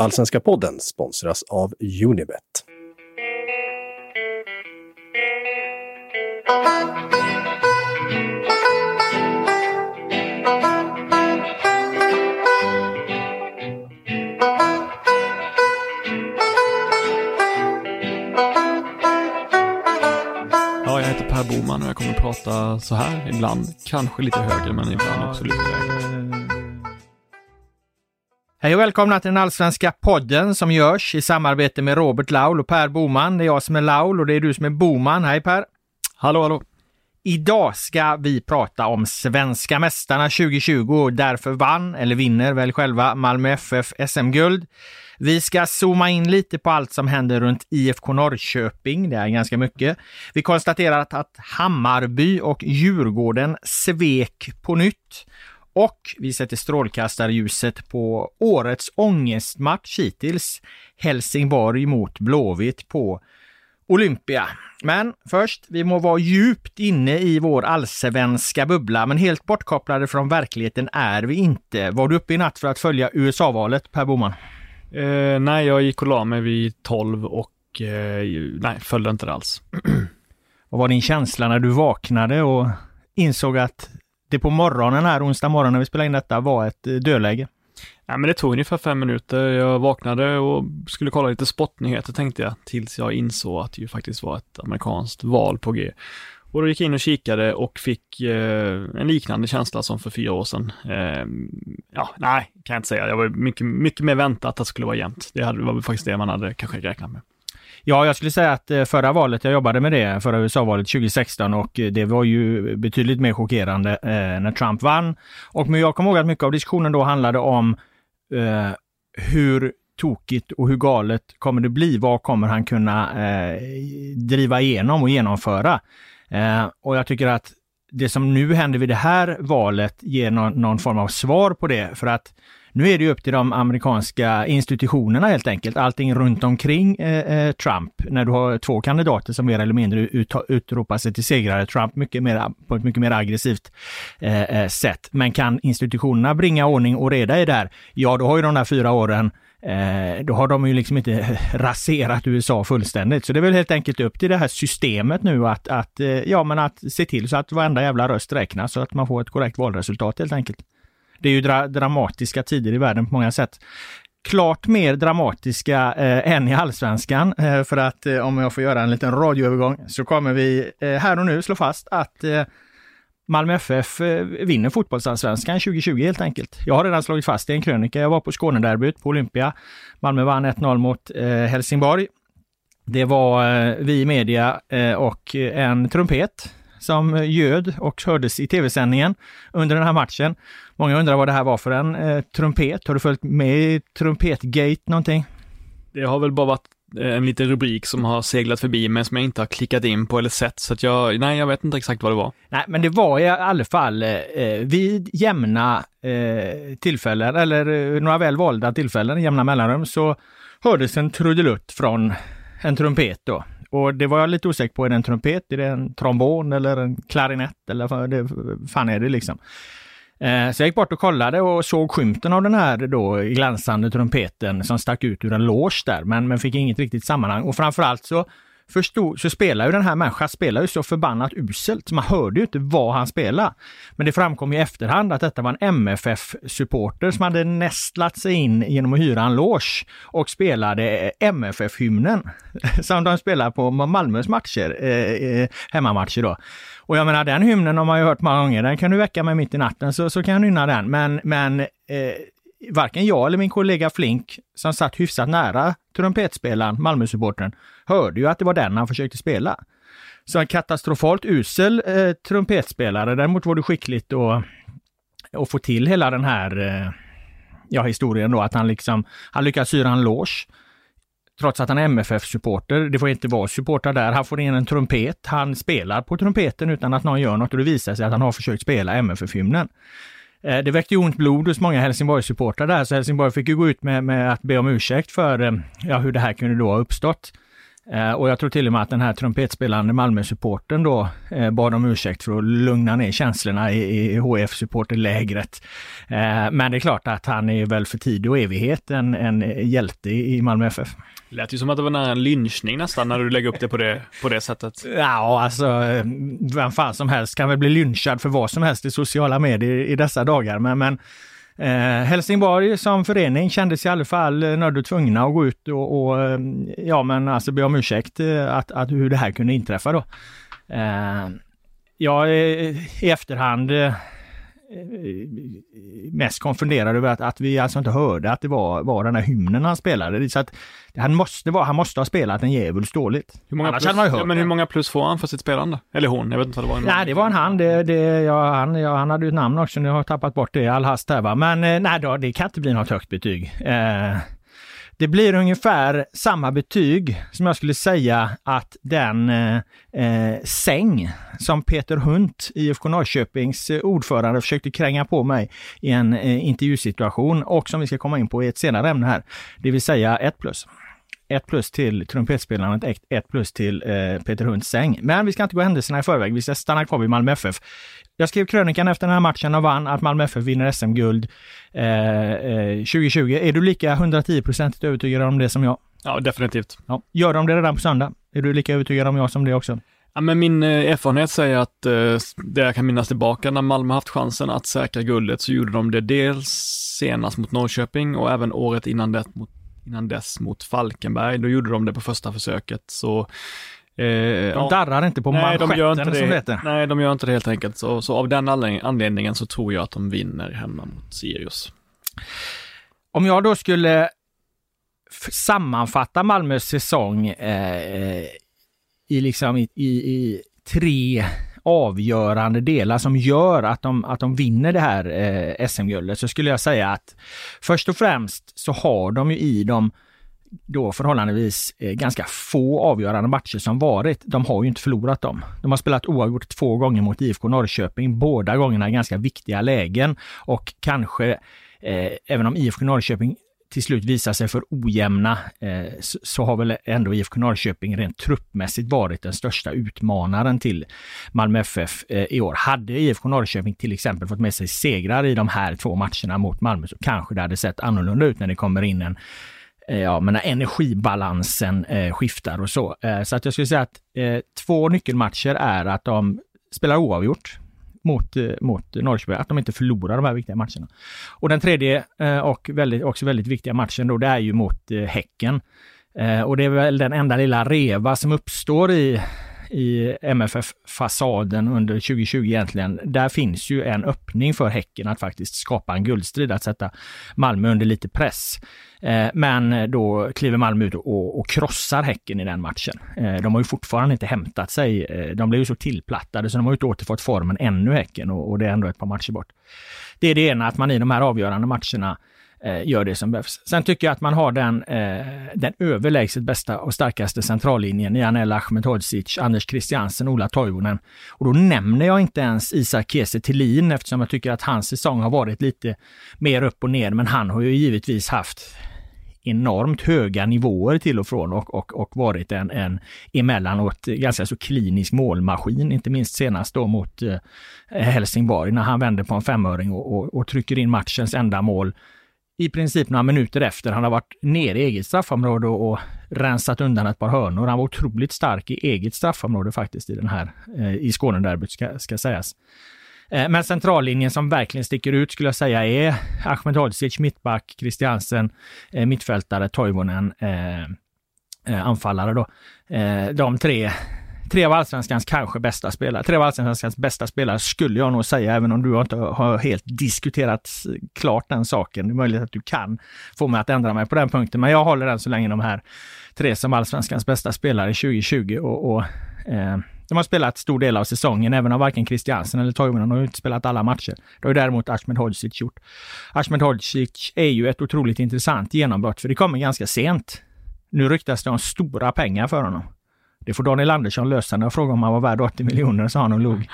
Allsvenska podden sponsras av Unibet. Ja, jag heter Per Boman och jag kommer att prata så här ibland. Kanske lite högre, men ibland också lite lägre. Hej och välkomna till den allsvenska podden som görs i samarbete med Robert Laul och Per Boman. Det är jag som är Laul och det är du som är Boman. Hej Per! Hallå, hallå! Idag ska vi prata om svenska mästarna 2020 och därför vann, eller vinner väl själva, Malmö FF SM-guld. Vi ska zooma in lite på allt som händer runt IFK Norrköping. Det är ganska mycket. Vi konstaterar att, att Hammarby och Djurgården svek på nytt. Och vi sätter strålkastarljuset på årets ångestmatch hittills. Helsingborg mot Blåvitt på Olympia. Men först, vi må vara djupt inne i vår allsvenska bubbla, men helt bortkopplade från verkligheten är vi inte. Var du uppe i natt för att följa USA-valet, Per Boman? Eh, nej, jag gick och la mig vid 12 och eh, nej, följde inte det alls. Vad var din känsla när du vaknade och insåg att det på morgonen här, onsdag morgon när vi spelade in detta, var ett eh, dödläge? Ja, men det tog ungefär fem minuter. Jag vaknade och skulle kolla lite sportnyheter tänkte jag, tills jag insåg att det ju faktiskt var ett amerikanskt val på G. Och då gick jag in och kikade och fick eh, en liknande känsla som för fyra år sedan. Eh, ja, nej, kan jag inte säga. Det var mycket, mycket mer väntat att det skulle vara jämnt. Det var faktiskt det man hade kanske räknat med. Ja, jag skulle säga att eh, förra valet, jag jobbade med det, förra USA-valet 2016 och eh, det var ju betydligt mer chockerande eh, när Trump vann. Och men jag kommer ihåg att mycket av diskussionen då handlade om eh, hur tokigt och hur galet kommer det bli? Vad kommer han kunna eh, driva igenom och genomföra? Eh, och jag tycker att det som nu händer vid det här valet ger någon, någon form av svar på det. För att nu är det upp till de amerikanska institutionerna helt enkelt. Allting runt omkring eh, eh, Trump. När du har två kandidater som mer eller mindre ut, utropar sig till segrare. Trump mycket mer, på ett mycket mer aggressivt eh, eh, sätt. Men kan institutionerna bringa ordning och reda i det här, ja då har ju de där fyra åren Eh, då har de ju liksom inte raserat USA fullständigt. Så det är väl helt enkelt upp till det här systemet nu att, att, eh, ja, men att se till så att varenda jävla röst räknas så att man får ett korrekt valresultat helt enkelt. Det är ju dra dramatiska tider i världen på många sätt. Klart mer dramatiska eh, än i allsvenskan. Eh, för att eh, om jag får göra en liten radioövergång så kommer vi eh, här och nu slå fast att eh, Malmö FF eh, vinner fotbollsallsvenskan 2020 helt enkelt. Jag har redan slagit fast det i en krönika. Jag var på Skånederbyt på Olympia. Malmö vann 1-0 mot eh, Helsingborg. Det var eh, vi i media eh, och en trumpet som ljöd och hördes i tv-sändningen under den här matchen. Många undrar vad det här var för en eh, trumpet. Har du följt med i trumpetgate någonting? Det har väl bara varit eh, en liten rubrik som har seglat förbi men som jag inte har klickat in på eller sett. Så att jag, nej, jag vet inte exakt vad det var. Nej, men det var i alla fall eh, vid jämna eh, tillfällen, eller eh, några väl valda tillfällen, jämna mellanrum, så hördes en trudelutt från en trumpet då. Och det var jag lite osäker på, är det en trumpet, är det en trombon eller en klarinett eller vad det fan är det liksom? Eh, så jag gick bort och kollade och såg skymten av den här då glänsande trumpeten som stack ut ur en loge där, men, men fick inget riktigt sammanhang. Och framförallt så förstod, så spelar ju den här människan spelar ju så förbannat uselt, så man hörde ju inte vad han spelade. Men det framkom i efterhand att detta var en MFF-supporter som hade nästlat sig in genom att hyra en loge och spelade eh, MFF-hymnen som de spelar på Malmös matcher, eh, eh, hemmamatcher då. Och jag menar den hymnen har man ju hört många gånger, den kan du väcka mig mitt i natten så, så kan jag nynna den. Men, men eh, varken jag eller min kollega Flink, som satt hyfsat nära trumpetspelaren, Malmösupportern, hörde ju att det var den han försökte spela. Så en katastrofalt usel eh, trumpetspelare. Däremot var det skickligt att, att få till hela den här eh, ja, historien då, att han liksom, han lyckas hyra en loge. Trots att han är MFF-supporter. Det får inte vara supportrar där. Han får in en trumpet. Han spelar på trumpeten utan att någon gör något och det visar sig att han har försökt spela MFF-hymnen. Eh, det väckte ont blod hos många Helsingborg-supportrar där, så Helsingborg fick ju gå ut med, med, att be om ursäkt för eh, ja, hur det här kunde då ha uppstått. Eh, och jag tror till och med att den här trumpetspelande Malmö-supporten då eh, bad om ursäkt för att lugna ner känslorna i, i HF-supporterlägret. Eh, men det är klart att han är väl för tid och evighet en, en hjälte i Malmö FF. Det lät ju som att det var nära en lynchning nästan när du lägger upp det på det, på det sättet. Ja, alltså vem fan som helst kan väl bli lynchad för vad som helst i sociala medier i dessa dagar. Men, men Eh, Helsingborg som förening kändes i alla fall eh, nödd och tvungna att gå ut och, och eh, ja men alltså be om ursäkt eh, att, att hur det här kunde inträffa då. Eh, ja, i efterhand eh, mest konfunderad över att, att vi alltså inte hörde att det var, var den här hymnen han spelade. Så att han måste, vara, han måste ha spelat en djävulskt dåligt. Hur många Annars plus, hade man ju hört ja, men hur många plus får han för sitt spelande? Eller hon, jag vet inte vad det var. Nej, det var en han. Det, det, ja, han, ja, han hade ju ett namn också, nu har jag tappat bort det i all hast här va. Men eh, nej då, det kan inte bli något högt betyg. Eh, det blir ungefär samma betyg som jag skulle säga att den eh, eh säng som Peter Hunt, IFK Norrköpings eh, ordförande, försökte kränga på mig i en eh, intervjusituation och som vi ska komma in på i ett senare ämne här. Det vill säga 1 plus. 1 plus till trumpetspelaren, 1 plus till eh, Peter Hunts säng. Men vi ska inte gå händelserna i förväg, vi ska stanna kvar vid Malmö FF. Jag skrev krönikan efter den här matchen och vann att Malmö FF vinner SM-guld eh, eh, 2020. Är du lika 110 procentigt övertygad om det som jag? Ja, definitivt. Ja. Gör de det redan på söndag? Är du lika övertygad om jag som det också? Ja, men min eh, erfarenhet säger att eh, det jag kan minnas tillbaka när Malmö haft chansen att säkra guldet så gjorde de det dels senast mot Norrköping och även året innan det mot innan dess mot Falkenberg. Då gjorde de det på första försöket. Så, eh, de darrar inte på nej, de gör inte det, som det heter. Nej, de gör inte det helt enkelt. Så, så av den anledningen så tror jag att de vinner hemma mot Sirius. Om jag då skulle sammanfatta Malmös säsong eh, i, liksom i, i, i tre avgörande delar som gör att de, att de vinner det här eh, SM-guldet så skulle jag säga att först och främst så har de ju i dem då förhållandevis eh, ganska få avgörande matcher som varit. De har ju inte förlorat dem. De har spelat oavgjort två gånger mot IFK Norrköping, båda gångerna i ganska viktiga lägen och kanske eh, även om IFK Norrköping till slut visar sig för ojämna eh, så, så, har väl ändå IFK Norrköping rent truppmässigt varit den största utmanaren till Malmö FF eh, i år. Hade IFK Norrköping till exempel fått med sig segrar i de här två matcherna mot Malmö så kanske det hade sett annorlunda ut när det kommer in en eh, ja, men när energibalansen eh, skiftar och så. Eh, så att jag skulle säga att eh, två nyckelmatcher är att de spelar oavgjort mot, eh, mot Norrköping, att de inte förlorar de här viktiga matcherna. Och den tredje eh, och väldigt, också väldigt viktiga matchen då, det är ju mot eh, Häcken. Och det är väl den enda lilla reva som uppstår i i MFF-fasaden under 2020 egentligen. Där finns ju en öppning för Häcken att faktiskt skapa en guldstrid, att sätta Malmö under lite press. Eh, men då kliver Malmö ut och, och krossar Häcken i den matchen. Eh, de har ju fortfarande inte hämtat sig. Eh, de blev ju så tillplattade så de har ju inte återfått formen ännu Häcken och, och det är ändå ett par matcher bort. Det är det ena, att man i de här avgörande matcherna Eh, gör det som behövs. Sen tycker jag att man har den, eh, den överlägset bästa och starkaste centrallinjen i Anel Ahmedhodzic, Anders Christiansen, Ola Toivonen. Och då nämner jag inte ens Isak Kiese Thelin eftersom jag tycker att hans säsong har varit lite mer upp och ner, men han har ju givetvis haft enormt höga nivåer till och från och, och, och varit en, en emellanåt ganska så klinisk målmaskin, inte minst senast då mot eh, Helsingborg när han vände på en femöring och, och, och trycker in matchens enda mål i princip några minuter efter. Han har varit nere i eget straffområde och, rensat undan ett par hörnor. Han var otroligt stark i eget straffområde faktiskt i den här, eh, i Skånederbyt ska, ska sägas. Eh, men centrallinjen som verkligen sticker ut skulle jag säga är Ahmed Hodzic, mittback, Christiansen, eh, mittfältare, Toivonen, eh, eh, anfallare då. Eh, de tre tre av allsvenskans kanske bästa spelare. Tre av allsvenskans bästa spelare skulle jag nog säga, även om du inte har helt diskuterat klart den saken. Det är möjligt att du kan få mig att ändra mig på den punkten, men jag håller den så länge de här tre som allsvenskans bästa spelare 2020 och, och eh, de har spelat stor del av säsongen, även om varken Christiansen eller Toivonen har inte spelat alla matcher. Det har ju däremot Ahmed Hodzic gjort. Ahmed Hodzic är ju ett otroligt intressant genombrott, för det kommer ganska sent. Nu ryktas det om stora pengar för honom. Det får Daniel Andersson lösa. När jag frågade om han var värd 80 miljoner sa han och log.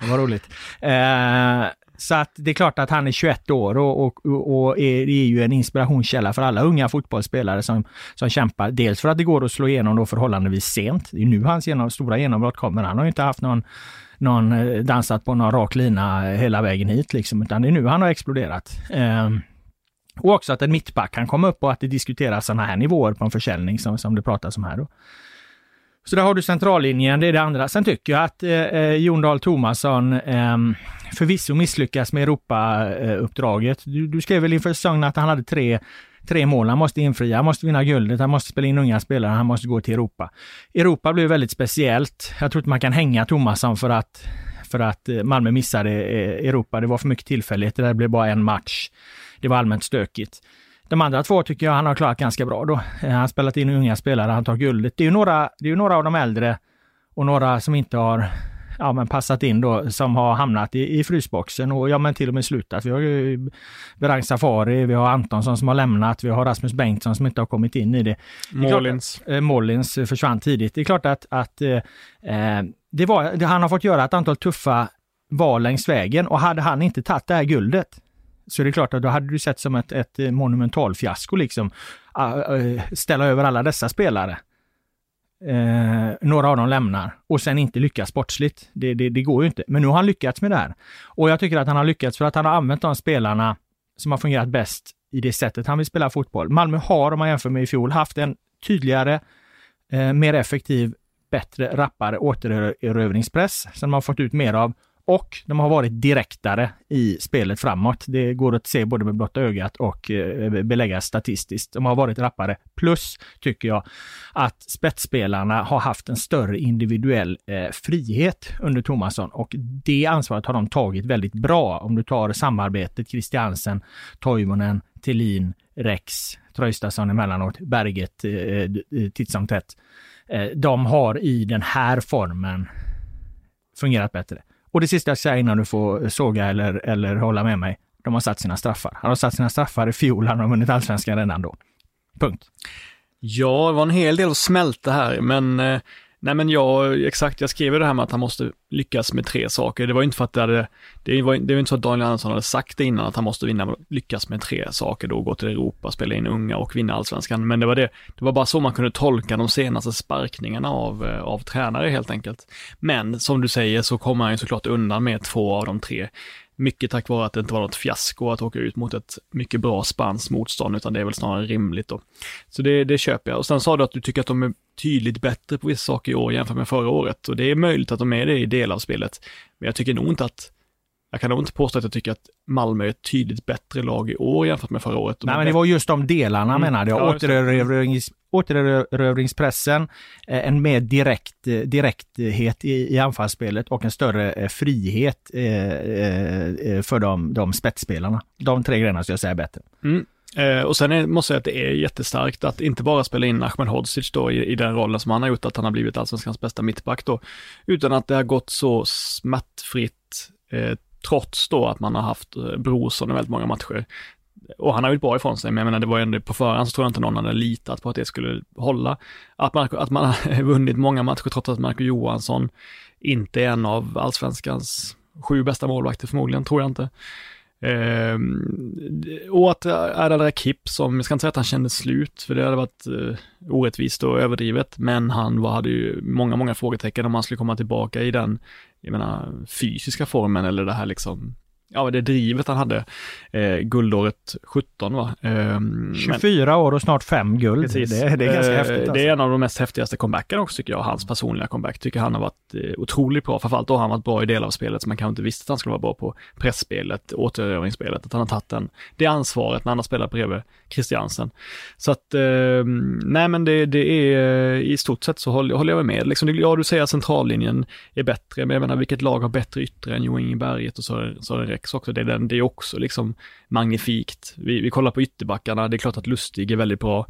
det var roligt. Eh, Så att det är klart att han är 21 år och, och, och är, är ju en inspirationskälla för alla unga fotbollsspelare som, som kämpar. Dels för att det går att slå igenom då förhållandevis sent. Det är nu hans genom, stora genombrott kommer. Han har ju inte haft någon, någon eh, dansat på någon rak lina hela vägen hit liksom, utan det är nu han har exploderat. Um, och också att en mittback kan komma upp och att det diskuteras sådana här nivåer på en försäljning som, som det pratas om här. Då. Så där har du centrallinjen, det är det andra. Sen tycker jag att eh, eh Jon Dahl Tomasson eh, förvisso misslyckas med Europauppdraget. Du, du skrev väl inför säsongen att han hade tre, tre mål han måste infria. Han måste vinna guldet, han måste spela in unga spelare, han måste gå till Europa. Europa blev väldigt speciellt. Jag tror inte man kan hänga Tomasson för att, för att eh, Malmö missade eh, Europa. Det var för mycket tillfälligheter, det blev bara en match. Det var allmänt stökigt. De andra två tycker jag han har klarat ganska bra då. Han har spelat in unga spelare, han tar guldet. Det är ju några, det är några av de äldre och några som inte har ja, men passat in då, som har hamnat i, i frysboxen och ja, men till och med slutat. Vi har ju Berang Safari, vi har Antonsson som har lämnat, vi har Rasmus Bengtsson som inte har kommit in i det. Målins. Eh, Målins försvann tidigt. Det är klart att, att eh, eh, det var, det, han har fått göra ett antal tuffa val längs vägen och hade han inte tagit det här guldet, så det är klart att då hade du sett som ett, ett monumentalfiasko liksom. Ah, eh, ställa över alla dessa spelare. Eh, några av dem lämnar och sen inte lyckas sportsligt. Det, det, det, går ju inte. Men nu har han lyckats med det här. Och jag tycker att han har lyckats för att han har använt de spelarna som har fungerat bäst i det sättet han vill spela fotboll. Malmö har, om man jämför med i fjol, haft en tydligare, eh, mer effektiv, bättre, rappare återerövringspress som man har fått ut mer av och de har varit direktare i spelet framåt. Det går att se både med blotta ögat och eh, belägga statistiskt. De har varit rappare. Plus, tycker jag, att spetsspelarna har haft en större individuell eh, frihet under Tomasson och det ansvaret har de tagit väldigt bra. Om du tar samarbetet Christiansen, Toivonen, Tillin, Rex, Traustason emellanåt, Berget eh, eh titt som tätt. Eh, de har i den här formen fungerat bättre. Och det sista jag säger innan du får såga eller, eller hålla med mig. De har satt sina straffar. Han har satt sina straffar i fjol, han har vunnit allsvenskan redan då. Punkt. Ja, det var en hel del att smälta här, men eh, Nej men jag, exakt, jag skrev det här med att han måste lyckas med tre saker. Det var ju inte för att det hade, det var, det var inte så att Daniel Andersson hade sagt det innan, att han måste vinna, lyckas med tre saker då, gå till Europa, spela in unga och vinna allsvenskan. Men det var det, det var bara så man kunde tolka de senaste sparkningarna av, eh, av tränare helt enkelt. Men som du säger så kommer han ju såklart undan med två av de tre. Mycket tack vare att det inte var något fiasko att åka ut mot ett mycket bra spanskt motstånd, utan det är väl snarare rimligt då. Så det, det köper jag. Och sen sa du att du tycker att de är tydligt bättre på vissa saker i år jämfört med förra året. Och det är möjligt att de är det i delar av spelet. Men jag tycker nog inte att jag kan nog inte påstå att jag tycker att Malmö är ett tydligt bättre lag i år jämfört med förra året. De Nej, men det var just de delarna mm. menade jag. Ja, Återerövrings, återerövringspressen, eh, en mer direkt, eh, direkthet i, i anfallsspelet och en större eh, frihet för de, de spetsspelarna. De tre grejerna skulle jag säga är bättre. Mm. Eh, och sen är, måste jag säga att det är jättestarkt att inte bara spela in Ahmed Hodzic då i, i, den rollen som han har gjort, att han har blivit allsvenskans bästa mittback då, utan att det har gått så smärtfritt, eh, trots då att man har haft eh, Brorsson i väldigt många matcher. Och han har gjort bra ifrån sig, men jag menar det var ändå på förhand så tror jag inte någon hade litat på att det skulle hålla. Att Marco, att man har vunnit många matcher trots att Marco Johansson inte är en av allsvenskans sju bästa målvakter förmodligen, tror jag inte. Eh, och att Erdal Rakip, som, jag ska inte säga att han kände slut, för det hade varit eh, orättvist och överdrivet, men han var, hade ju många, många frågetecken om han skulle komma tillbaka i den, jag menar, fysiska formen eller det här liksom ja, det drivet han hade. Eh, guldåret 17 va? Eh, 24 men, år och snart fem guld. Det, det, är ganska eh, häftigt. Alltså. Det är en av de mest häftigaste comebacken också tycker jag, hans personliga comeback. Tycker han har varit eh, otroligt bra, framförallt då har han varit bra i delar av spelet som man kanske inte visste att han skulle vara bra på. Pressspelet, återövningsspelet, att han har tagit den, det ansvaret när han har spelat bredvid Christiansen. Så att, eh, nej men det, det är i stort sett så håller, håller jag med. Liksom, ja, du säger att centrallinjen är bättre, men jag menar vilket lag har bättre yttre än Jo Inge Berget och det Rex också. Det är, den, det är också liksom magnifikt. Vi, vi kollar på ytterbackarna, det är klart att Lustig är väldigt bra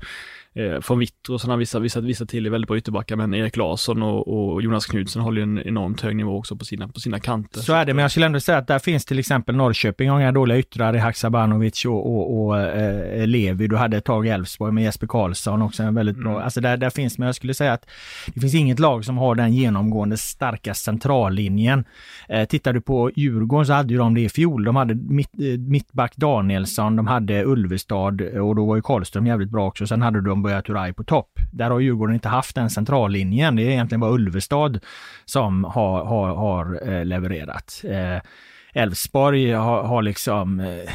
eh, från Vittro och sådana vissa, vissa, vissa till är väldigt bra ytterbackar, men Erik Larsson och, och Jonas Knudsen håller ju en enormt hög nivå också på sina, på sina kanter. Så är det, men jag skulle ändå säga att där finns till exempel Norrköping har inga dåliga yttrar i Haksabanovic och, och, och eh, Levi. Du hade ett tag Elfsborg med Jesper Karlsson också en väldigt bra. Mm. Alltså där, där finns, men jag skulle säga att det finns inget lag som har den genomgående starka centrallinjen. Eh, tittar du på Djurgården så hade ju de det i fjol. De hade mitt, eh, mittback Danielsson, de hade Ulvestad och då var ju Karlström jävligt bra också. Sen hade de Buya Turay på topp. Där har Djurgården inte haft den centrallinjen. Det är egentligen bara Ulvestad som har, har, har eh, levererat. Eh, Elfsborg har, har liksom eh,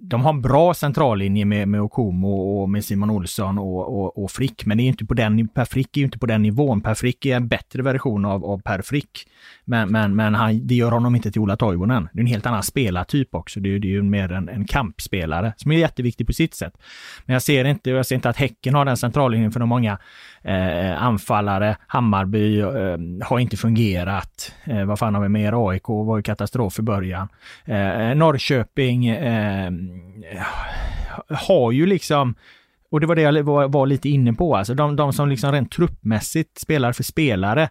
de har en bra centrallinje med, med Okomo och med Simon Olsson och, och, och Frick, men det är inte på den, Per Frick är ju inte på den nivån. Per Frick är en bättre version av, av Per Frick. Men, men, men han, det gör honom inte till Ola Toivonen. Det är en helt annan spelartyp också. Det är, det är ju mer en, en kampspelare som är jätteviktig på sitt sätt. Men jag ser inte, jag ser inte att Häcken har den centrallinjen för de många eh, anfallare. Hammarby eh, har inte fungerat. Eh, vad fan har vi mer? AIK var ju katastrof i början. Eh, Norrköping eh, har ju liksom och det var det jag var, var lite inne på, alltså de, de som liksom rent truppmässigt spelar för spelare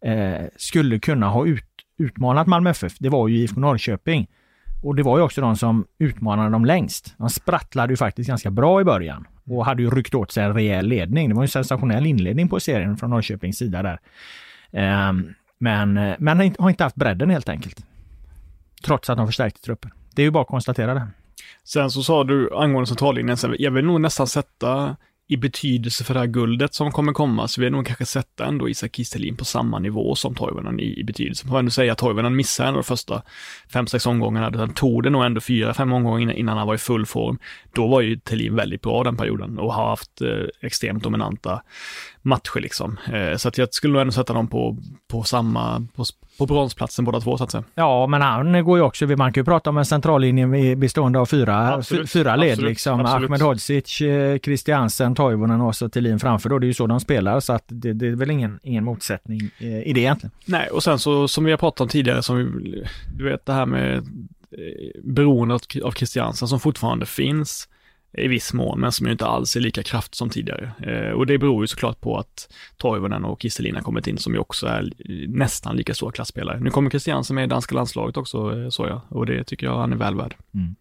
eh, skulle kunna ha ut, utmanat Malmö FF, det var ju IFK Norrköping. Och det var ju också de som utmanade dem längst. De sprattlade ju faktiskt ganska bra i början och hade ju ryckt åt sig en rejäl ledning. Det var en sensationell inledning på serien från Norrköpings sida där. Eh, men, men har inte haft bredden helt enkelt. Trots att de förstärkte truppen. Det är ju bara att konstatera det. Sen så sa du angående centrallinjen, jag vill nog nästan sätta i betydelse för det här guldet som kommer komma, så vill jag nog kanske sätta ändå Isak Kistelin på samma nivå som Toivonen i, i betydelse. Man får ändå säga att Toivonen missade ändå de första fem, sex omgångarna. utan tog det nog ändå fyra, fem omgångar innan, innan han var i full form. Då var ju Thelin väldigt bra den perioden och har haft eh, extremt dominanta matcher liksom. Eh, så att jag skulle nog ändå sätta dem på, på samma, på, på bronsplatsen båda två så att säga. Ja, men han går ju också, man kan ju prata om en centrallinje bestående av fyra, fyra led absolut, liksom. Absolut. Ahmed Hodzic, eh, Christiansen, Toivonen och så Thelin framför då. Det är ju så de spelar så att det, det är väl ingen, ingen motsättning eh, i det egentligen. Nej, och sen så som vi har pratat om tidigare, som vi, du vet det här med beroendet av Christiansen som fortfarande finns i viss mån, men som ju inte alls är lika kraftig som tidigare. Eh, och det beror ju såklart på att Toivonen och Kistelina kommit in som ju också är nästan lika stora klassspelare. Nu kommer Christiansen med i danska landslaget också, eh, så jag, och det tycker jag han är väl värd. Mm.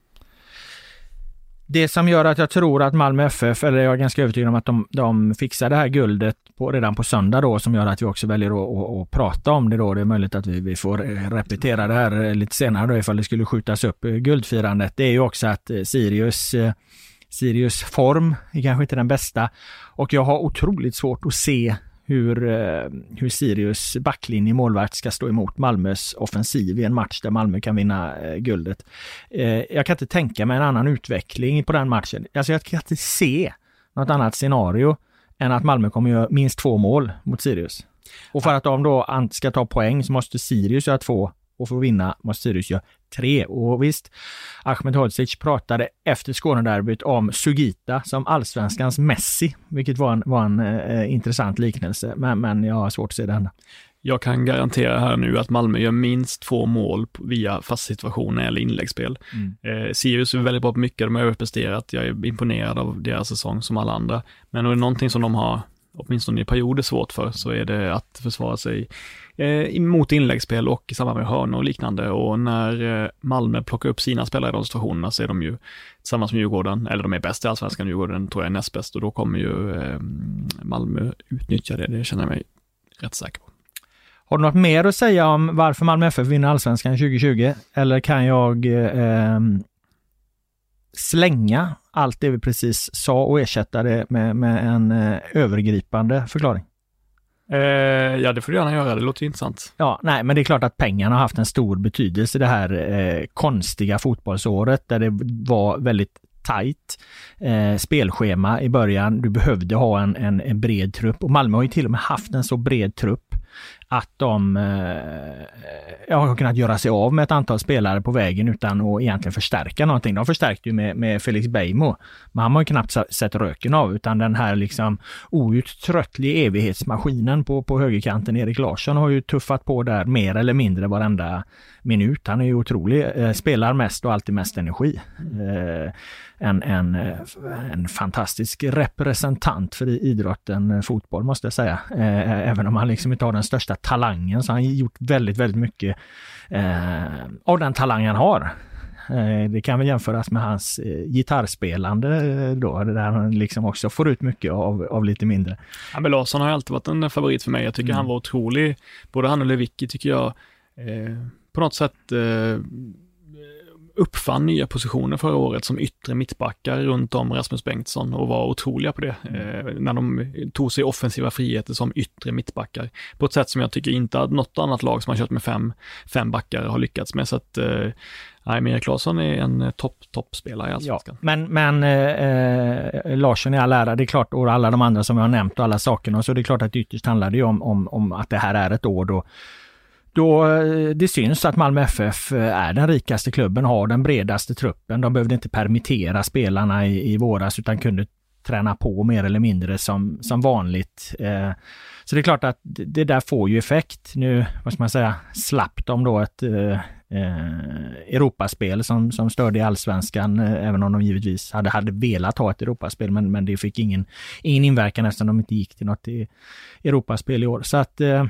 Det som gör att jag tror att Malmö FF, eller jag är ganska övertygad om att de, de fixar det här guldet på, redan på söndag då, som gör att vi också väljer att, att, att prata om det då. Det är möjligt att vi, vi får repetera det här lite senare då ifall det skulle skjutas upp eh, guldfirandet. Det är ju också att Sirius Sirius form är kanske inte den bästa och jag har otroligt svårt att se hur, eh, hur Sirius backlinje målvakt ska stå emot Malmös offensiv i en match där Malmö kan vinna eh, guldet. Eh, jag kan inte tänka mig en annan utveckling på den matchen. Alltså jag kan inte se något annat scenario än att Malmö kommer göra minst två mål mot Sirius. Och för att de då ska ta poäng så måste Sirius göra två och för att vinna måste Sirius göra tre. Och visst, Ahmed Hodzic pratade efter Skånederbyt om Sugita som allsvenskans Messi, vilket var en, var en eh, intressant liknelse. Men, men jag har svårt att se det hända. Jag kan garantera här nu att Malmö gör minst två mål via fast situation eller inläggsspel. Mm. Eh, Sirius är väldigt bra på mycket, de har överpresterat. Jag är imponerad av deras säsong som alla andra. Men är det någonting som de har, åtminstone i perioder, svårt för, så är det att försvara sig eh, mot inläggsspel och i samband med hörnor och liknande. Och när eh, Malmö plockar upp sina spelare i de situationerna så är de ju tillsammans med Djurgården, eller de är bäst i allsvenskan, Djurgården tror jag är näst bäst och då kommer ju eh, Malmö utnyttja det, det känner jag mig rätt säker på. Har du något mer att säga om varför Malmö FF vinner allsvenskan 2020? Eller kan jag eh, slänga allt det vi precis sa och ersätta det med, med en eh, övergripande förklaring? Eh, ja, det får du gärna göra. Det låter intressant. Ja, nej, men det är klart att pengarna har haft en stor betydelse det här eh, konstiga fotbollsåret där det var väldigt tajt eh, spelschema i början. Du behövde ha en, en, en, bred trupp och Malmö har ju till och med haft en så bred trupp att de eh, eh har kunnat göra sig av med ett antal spelare på vägen utan att egentligen förstärka någonting. De förstärkte ju med, med Felix Beijmo, men han har ju knappt sett röken av utan den här liksom outtröttliga evighetsmaskinen på, på högerkanten, Erik Larsson, har ju tuffat på där mer eller mindre varenda minut. Han är ju otrolig, eh, spelar mest och alltid mest energi. Eh, en, en, eh, en fantastisk representant för idrotten eh, fotboll måste jag säga. Eh, även om han liksom inte har den största talangen så har han gjort väldigt, väldigt mycket eh, av den talang han har. Det kan väl jämföras med hans gitarrspelande då, där han liksom också får ut mycket av, av lite mindre. Men Larsson har alltid varit en favorit för mig. Jag tycker mm. han var otrolig. Både han och Lewicki tycker jag eh, på något sätt eh, uppfann nya positioner förra året som yttre mittbackar runt om Rasmus Bengtsson och var otroliga på det. Eh, när de tog sig offensiva friheter som yttre mittbackar på ett sätt som jag tycker inte att något annat lag som har kört med fem, fem backar har lyckats med. Så att eh, Nej, men Erik Larsson är en topp, toppspelare i Allsvenskan. Ja, men men eh, Larsson i all ära, det är klart, och alla de andra som jag har nämnt och alla sakerna, så det är klart att ytterst handlar det ju om, om, om att det här är ett år då då eh, det syns att Malmö FF eh, är den rikaste klubben, har den bredaste truppen. De behövde inte permittera spelarna i, i våras utan kunde träna på mer eller mindre som, som vanligt. Eh, så det är klart att det där får ju effekt. Nu, vad ska man säga, slapp de då ett eh, eh Europaspel som, som störde i allsvenskan, även om de givetvis hade, hade velat ha ett Europaspel, men, men det fick ingen, ingen inverkan eftersom de inte gick till något Europaspel i år. Så att Eh,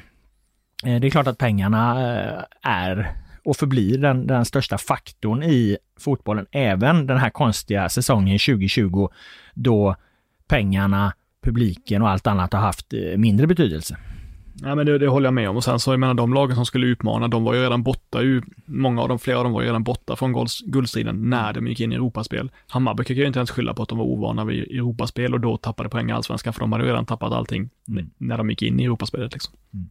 det är klart att pengarna eh, är och förblir den, den största faktorn i fotbollen, även den här konstiga säsongen 2020 då pengarna, publiken och allt annat har haft eh, mindre betydelse. Ja, men det, det, håller jag med om och sen så, jag menar de lagen som skulle utmana, de var ju redan borta ju, många av dem, flera av dem var ju redan borta från guldstriden när de gick in i Europaspel. Hammarby kan ju inte ens skylla på att de var ovana vid Europaspel och då tappade poäng i Allsvenskan, för de hade ju redan tappat allting mm. när de gick in i Europaspelet liksom. Mm.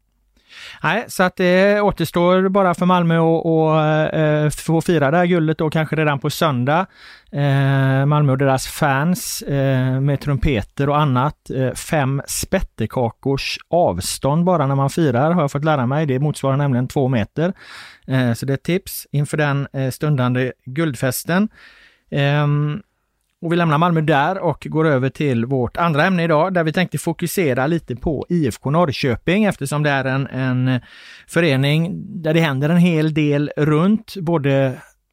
Nej, så att det återstår bara för Malmö att eh, få fira det här guldet då kanske redan på söndag. Eh, Malmö och deras fans eh, med trumpeter och annat. Eh, fem spettekakors avstånd bara när man firar har jag fått lära mig. Det motsvarar nämligen två meter. Eh, så det är ett tips inför den stundande guldfesten. Ehm, och vi lämnar Malmö där och går över till vårt andra ämne idag där vi tänkte fokusera lite på IFK Norrköping eftersom det är en, en förening där det händer en hel del runt både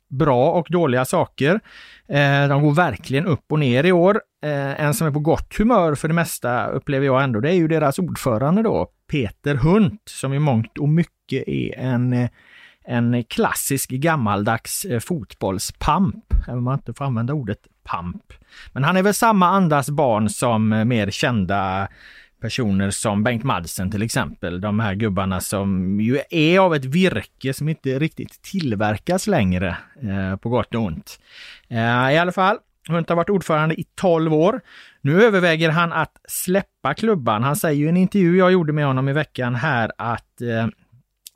bra och dåliga saker. Eh, de går verkligen upp och ner i år. Eh, en som är på gott humör för det mesta upplever jag ändå, det är ju deras ordförande då, Peter Hunt, som i mångt och mycket är en eh, en klassisk gammaldags eh, fotbollspamp, även om man inte får använda ordet pamp. Men han är väl samma andas barn som eh, mer kända personer som Bengt Madsen till exempel. De här gubbarna som ju är av ett virke som inte riktigt tillverkas längre, eh, på gott och ont. Eh, I alla fall, Hunt har varit ordförande i 12 år. Nu överväger han att släppa klubban. Han säger i en intervju jag gjorde med honom i veckan här att eh,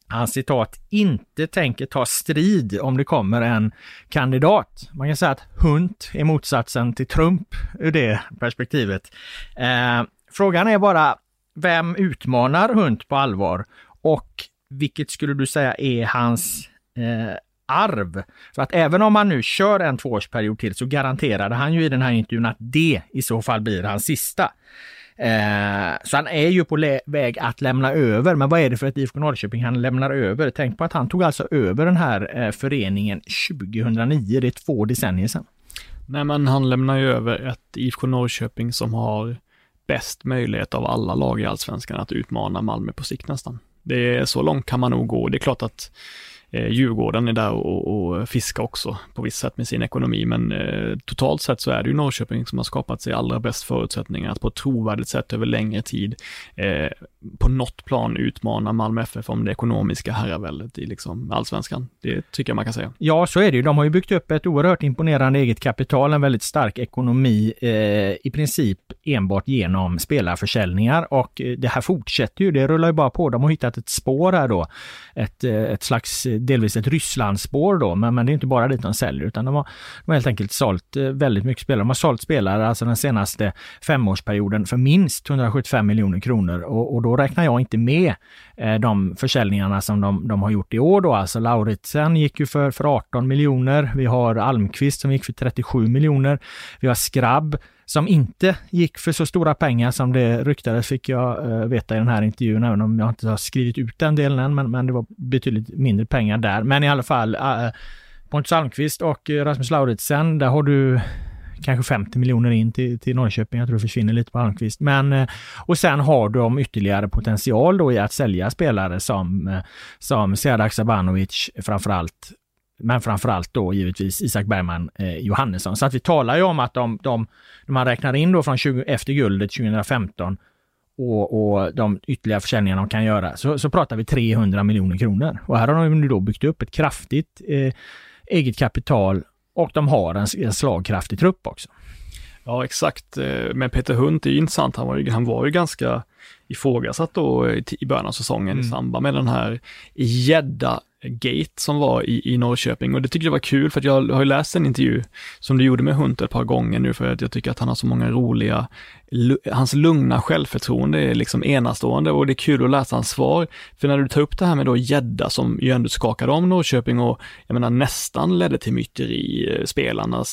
han citat inte tänker ta strid om det kommer en kandidat. Man kan säga att Hunt är motsatsen till Trump ur det perspektivet. Eh, frågan är bara, vem utmanar Hunt på allvar? Och vilket skulle du säga är hans eh, arv? För att även om han nu kör en tvåårsperiod till så garanterade han ju i den här intervjun att det i så fall blir hans sista. Eh, så han är ju på väg att lämna över. Men vad är det för ett IFK Norrköping han lämnar över? Tänk på att han tog alltså över den här eh, föreningen 2009. Det är två decennier sedan. Nej, men han lämnar ju över ett IFK Norrköping som har bäst möjlighet av alla lag i allsvenskan att utmana Malmö på sikt nästan. Det är så långt kan man nog gå. Det är klart att eh, Djurgården är där och, och fiskar också på visst sätt med sin ekonomi, men eh, totalt sett så är det ju Norrköping som har skapat sig allra bäst förutsättningar att på ett trovärdigt sätt över längre tid eh, på något plan utmana Malmö FF om det ekonomiska herraväldet i liksom allsvenskan. Det tycker jag man kan säga. Ja, så är det ju. De har ju byggt upp ett oerhört imponerande eget kapital, en väldigt stark ekonomi, eh, i princip enbart genom spelarförsäljningar och eh, det här fortsätter ju. Det rullar ju bara på. De har hittat ett spår här då, ett, eh, ett slags eh, delvis ett Rysslandsspår då, men, men det är inte bara dit de säljer utan de har, de har helt enkelt sålt eh, väldigt mycket spelare. De har sålt spelare alltså den senaste femårsperioden för minst 175 miljoner kronor och, och då räknar jag inte med eh, de försäljningarna som de, de har gjort i år då. Alltså Lauritsen gick ju för, för 18 miljoner. Vi har Almqvist som gick för 37 miljoner. Vi har Skrabb som inte gick för så stora pengar som det ryktades fick jag uh, veta i den här intervjun, även om jag inte har skrivit ut den delen än, men, men det var betydligt mindre pengar där. Men i alla fall, uh, Pontus Almqvist och eh, Rasmus Lauritsen, där har du kanske 50 miljoner in till, till Norrköping. Jag tror det försvinner lite på Almqvist. Men, och sen har de ytterligare potential då i att sälja spelare som, som Sead Aksabanovic framförallt men framförallt då givetvis Isak Bergman eh, Johannesson. Så att vi talar ju om att de, de när man räknar in då från 20, efter guldet 2015 och, och de ytterligare försäljningar de kan göra, så, så pratar vi 300 miljoner kronor. Och här har de ju då byggt upp ett kraftigt eh, eget kapital och de har en, en slagkraftig trupp också. Ja, exakt. Eh, men Peter Hunt är ju intressant. Han var ju, han var ju ganska ifrågasatt då i början av säsongen mm. i samband med den här gädda Gate som var i, i Norrköping. Och det tyckte jag var kul för att jag har ju läst en intervju som du gjorde med Hunt ett par gånger nu för att jag tycker att han har så många roliga hans lugna självförtroende är liksom enastående och det är kul att läsa hans svar. För när du tar upp det här med då gädda som ju ändå skakade om Norrköping och jag menar nästan ledde till myteri, eh, spelarna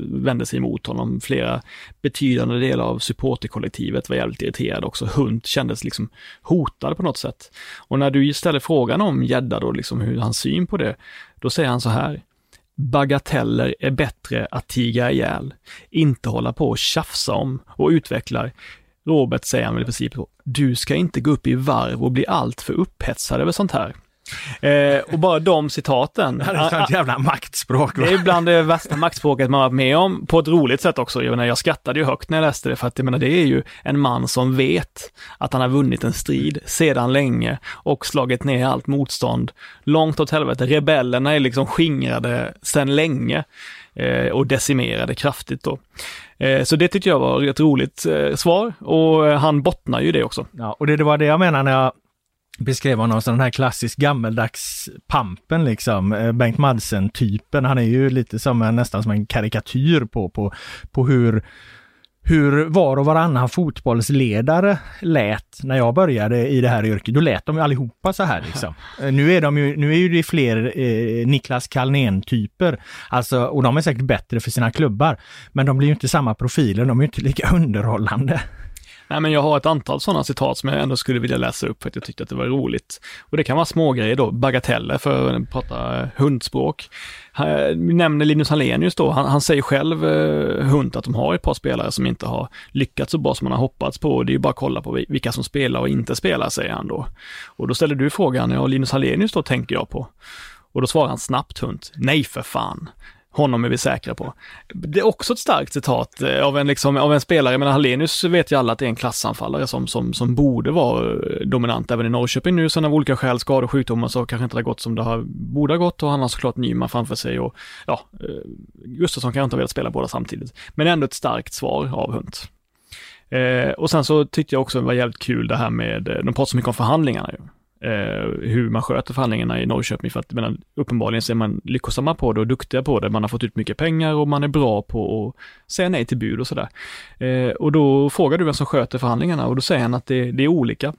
vände sig emot honom, flera betydande delar av supporterkollektivet var jävligt irriterade också, Hunt kändes liksom hotad på något sätt. Och när du ställer frågan om gädda då, liksom hur hans syn på det, då säger han så här, bagateller är bättre att tiga ihjäl, inte hålla på och tjafsa om och utvecklar. Robert säger han väl i princip, du ska inte gå upp i varv och bli allt för upphetsad över sånt här. Eh, och bara de citaten. Det är ett jävla maktspråk. Va? Det är bland det värsta maktspråket man varit med om, på ett roligt sätt också. Jag, menar, jag skrattade ju högt när jag läste det, för att jag menar, det är ju en man som vet att han har vunnit en strid sedan länge och slagit ner allt motstånd långt åt helvete. Rebellerna är liksom skingrade sedan länge eh, och decimerade kraftigt då. Eh, så det tyckte jag var ett roligt eh, svar och han bottnar ju det också. Ja, och det, det var det jag menar när jag beskrev honom som den här klassisk gammeldags pampen liksom, eh, Bengt Madsen-typen. Han är ju lite som en, nästan som en karikatyr på, på, på hur hur var och varannan fotbollsledare lät när jag började i det här yrket. Då lät de ju allihopa så här liksom. Eh, nu är de ju, nu är ju det fler eh, Niklas Kalnén-typer. Alltså, och de är säkert bättre för sina klubbar. Men de blir ju inte samma profiler, de är inte lika underhållande. Nej, men jag har ett antal sådana citat som jag ändå skulle vilja läsa upp för att jag tyckte att det var roligt. Och det kan vara smågrejer då, bagateller för att prata eh, hundspråk. Vi eh, nämner Linus Hallenius då, han, han säger själv, eh, Hunt, att de har ett par spelare som inte har lyckats så bra som man har hoppats på. Det är ju bara att kolla på vilka som spelar och inte spelar, säger han då. Och då ställer du frågan, ja, Linus Hallenius då tänker jag på. Och då svarar han snabbt Hunt, nej för fan. Honom är vi säkra på. Det är också ett starkt citat eh, av en, liksom, av en spelare, men Hallenius vet ju alla att det är en klassanfallare som, som, som borde vara eh, dominant även i Norrköping nu, sen av olika skäl, skador och sjukdomar så kanske inte det har gått som det har, borde ha gått och han har såklart Nyman framför sig och ja, eh, Gustafsson kan inte ha velat spela båda samtidigt. Men ändå ett starkt svar av Hunt. Eh, och sen så tyckte jag också det var jävligt kul det här med, de pratar så mycket om förhandlingarna ju eh, hur man sköter förhandlingarna i Norrköping. För att menar, uppenbarligen så är man lyckosamma på det och duktiga på det. Man har fått ut mycket pengar och man är bra på att säga nej till bud och sådär. Eh, och då frågar du vem som sköter förhandlingarna och då säger han att det, det är olika.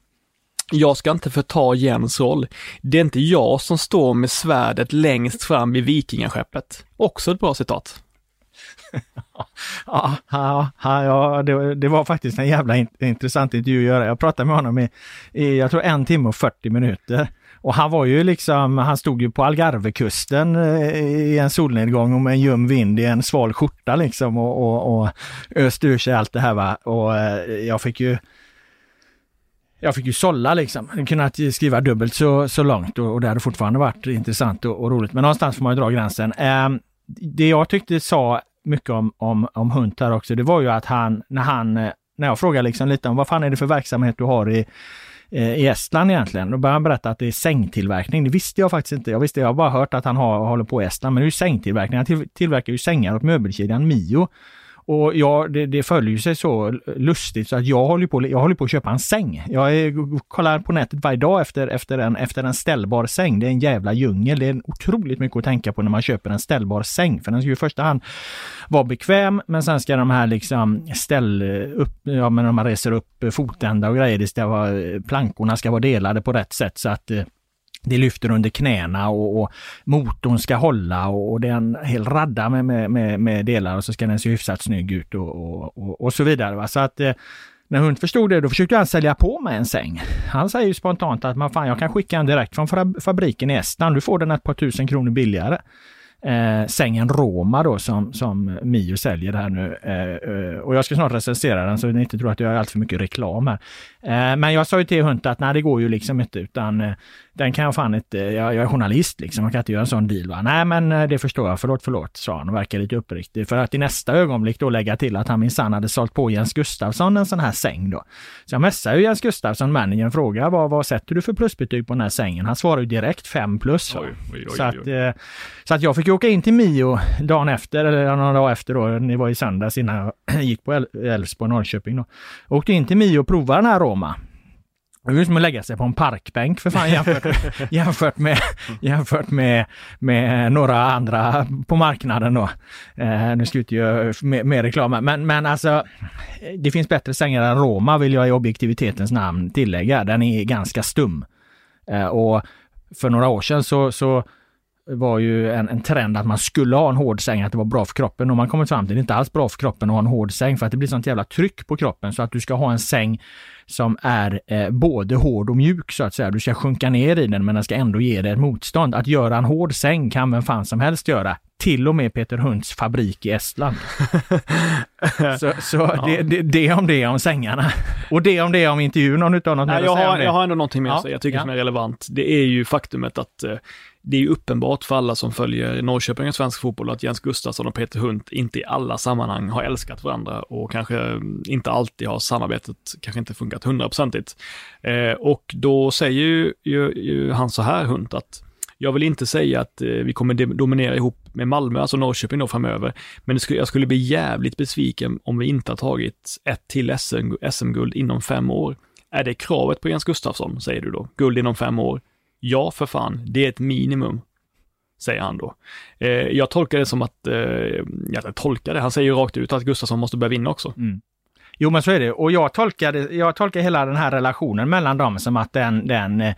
Jag ska inte förta Jens roll. Det är inte jag som står med svärdet längst fram i vikingaskeppet. Också ett bra citat ja, ja, ja det, det, var faktiskt en jävla in, intressant intervju att göra. Jag pratade med honom i, i, jag tror en timme och 40 minuter. Och han var ju liksom, han stod ju på Algarvekusten eh, i en solnedgång och med en ljum vind i en sval skjorta liksom och, och, och öste ur sig allt det här va. Och eh, jag fick ju jag fick ju sålla liksom. Jag kunde skriva dubbelt så, så långt och, och det hade fortfarande varit intressant och, och roligt. Men någonstans får man ju dra gränsen. Eh, det jag tyckte sa mycket om, om, om Hunt här också, det var ju att han, när han, eh, när jag frågade liksom lite om vad fan är det för verksamhet du har i, eh, i Estland egentligen. Då började han berätta att det är sängtillverkning. Det visste jag faktiskt inte. Jag visste, jag har bara hört att han har, håller på i Estland, men det är ju sängtillverkning. Han tillverkar ju sängar åt möbelkedjan Mio. Och ja, det, det följer sig så lustigt så att jag håller på, jag håller på att köpa en säng. Jag är, kollar på nätet varje dag efter, efter, en, efter en ställbar säng. Det är en jävla djungel. Det är otroligt mycket att tänka på när man köper en ställbar säng. För den ska ju i första hand vara bekväm, men sen ska de här liksom ställ upp, ja men när man reser upp fotända och grejer, det ska vara, eh, plankorna ska vara delade på rätt sätt så att eh, det lyfter under knäna och, och motorn ska hålla och, och det är en hel radda med, med, med, med, delar och så ska den se hyfsat snygg ut och, och, och så vidare. Va? Så att eh, när hund förstod det, då försökte han sälja på mig en säng. Han säger ju spontant att man fan, jag kan skicka en direkt från fabriken i Estland. Du får den ett par tusen kronor billigare eh, sängen Roma då som, som Mio säljer här nu. Eh, eh, och jag ska snart recensera den så ni inte tror att jag har allt för mycket reklam här. Eh, men jag sa ju till Hunt att nej det går ju liksom inte utan eh, den kan jag fan inte, jag, jag är journalist liksom, man kan inte göra en sån deal. Va? Nej men eh, det förstår jag, förlåt förlåt, sa han och verkar lite uppriktig. För att i nästa ögonblick då lägga till att han minsann hade sålt på Jens Gustafsson en sån här säng då. Så jag messade ju Jens Gustafsson, managern, frågade vad, vad sätter du för plusbetyg på den här sängen? Han svarade ju direkt 5 plus. Oj, oj, oj, så, att, så att jag fick åka in till Mio dagen efter, eller några dagar efter då, det var i söndags innan jag gick på Älvsborg, Norrköping då. Jag åkte in till Mio och provade den här Roma. Det är som att lägga sig på en parkbänk för fan jämfört, jämfört, med, jämfört med, med några andra på marknaden då. Eh, nu inte göra mer, mer reklam, men, men alltså det finns bättre sängar än Roma vill jag i objektivitetens namn tillägga. Den är ganska stum. Eh, och för några år sedan så, så var ju en, en trend att man skulle ha en hård säng, att det var bra för kroppen. Och man kommer fram till att det inte alls bra för kroppen att ha en hård säng för att det blir sånt jävla tryck på kroppen så att du ska ha en säng som är eh, både hård och mjuk så att säga. Du ska sjunka ner i den men den ska ändå ge dig ett motstånd. Att göra en hård säng kan vem fan som helst göra. Till och med Peter Hunds fabrik i Estland. så så ja. det, det, det om det om sängarna. Och det om det om intervjun, om du inte har något Nej, jag har, jag har ändå någonting mer att säga, jag tycker ja. som är relevant. Det är ju faktumet att eh, det är uppenbart för alla som följer Norrköping och svensk fotboll att Jens Gustafsson och Peter Hunt inte i alla sammanhang har älskat varandra och kanske inte alltid har samarbetet kanske inte funkat hundraprocentigt. Eh, och då säger ju, ju, ju, han så här, Hunt, att jag vill inte säga att eh, vi kommer dominera ihop med Malmö, alltså Norrköping då framöver, men skulle, jag skulle bli jävligt besviken om vi inte har tagit ett till SM-guld inom fem år. Är det kravet på Jens Gustafsson, säger du då? Guld inom fem år? Ja, för fan, det är ett minimum, säger han då. Eh, jag tolkar det som att, eh, jag tolkar det, han säger ju rakt ut att Gustafsson måste börja vinna också. Mm. Jo, men så är det. Och jag tolkar, jag tolkar hela den här relationen mellan dem som att den, den eh,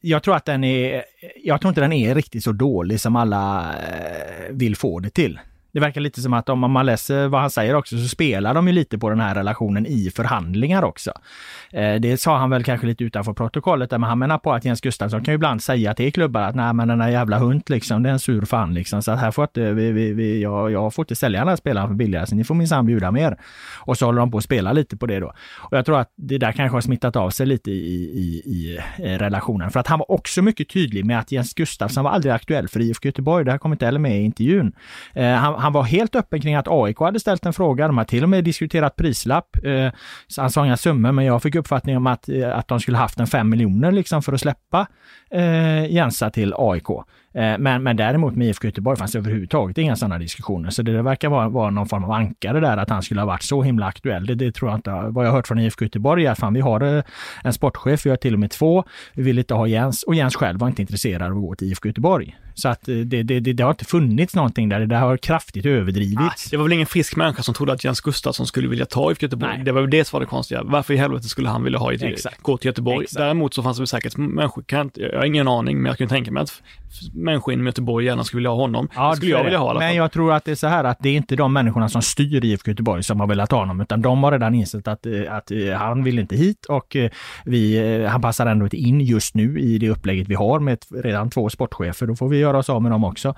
jag tror att den är, jag tror inte den är riktigt så dålig som alla eh, vill få det till. Det verkar lite som att om man läser vad han säger också så spelar de ju lite på den här relationen i förhandlingar också. Eh, det sa han väl kanske lite utanför protokollet där, men han menar på att Jens Gustafsson kan ju ibland säga till klubbar att nej men den där jävla hund liksom, det är en sur fan liksom. Så att här får inte, vi, vi, vi, jag, jag får inte sälja den här spelaren för billigare, så ni får minsann bjuda mer. Och så håller de på att spela lite på det då. Och jag tror att det där kanske har smittat av sig lite i, i, i, i eh, relationen. För att han var också mycket tydlig med att Jens Gustafsson var aldrig aktuell för IFK Göteborg. Det här kom inte heller med i intervjun. Eh, han, han, var helt öppen kring att AIK hade ställt en fråga. De har till och med diskuterat prislapp. Eh, han sa inga summor, men jag fick uppfattningen om att, eh, att de skulle haft en 5 miljoner liksom för att släppa eh, Jensa till AIK. Eh, men, men däremot med IFK Göteborg fanns det överhuvudtaget inga sådana diskussioner. Så det verkar vara, vara någon form av ankare där att han skulle ha varit så himla aktuell. Det, det tror jag inte. Vad jag har hört från IFK Göteborg är att fan, vi har eh, en sportchef, vi har till och med två. Vi vill inte ha Jens och Jens själv var inte intresserad av att gå till IFK Göteborg. Så att det, det, det, det har inte funnits någonting där. Det har kraftigt överdrivits. Det var väl ingen frisk människa som trodde att Jens Gustafsson skulle vilja ta IFK Göteborg. Nej. Det var väl det som var det konstiga. Varför i helvete skulle han vilja ha Exakt. gå till Göteborg? Exakt. Däremot så fanns det väl säkert människor, jag ingen aning, men jag kan tänka mig att människor inom Göteborg gärna skulle vilja ha honom. Ja, det skulle jag vilja ha alla fall. Men jag tror att det är så här att det är inte de människorna som styr IFK Göteborg som har velat ha honom, utan de har redan insett att, eh, att eh, han vill inte hit och eh, vi, han passar ändå inte in just nu i det upplägget vi har med redan två sportchefer. Då får vi göra oss av med dem också.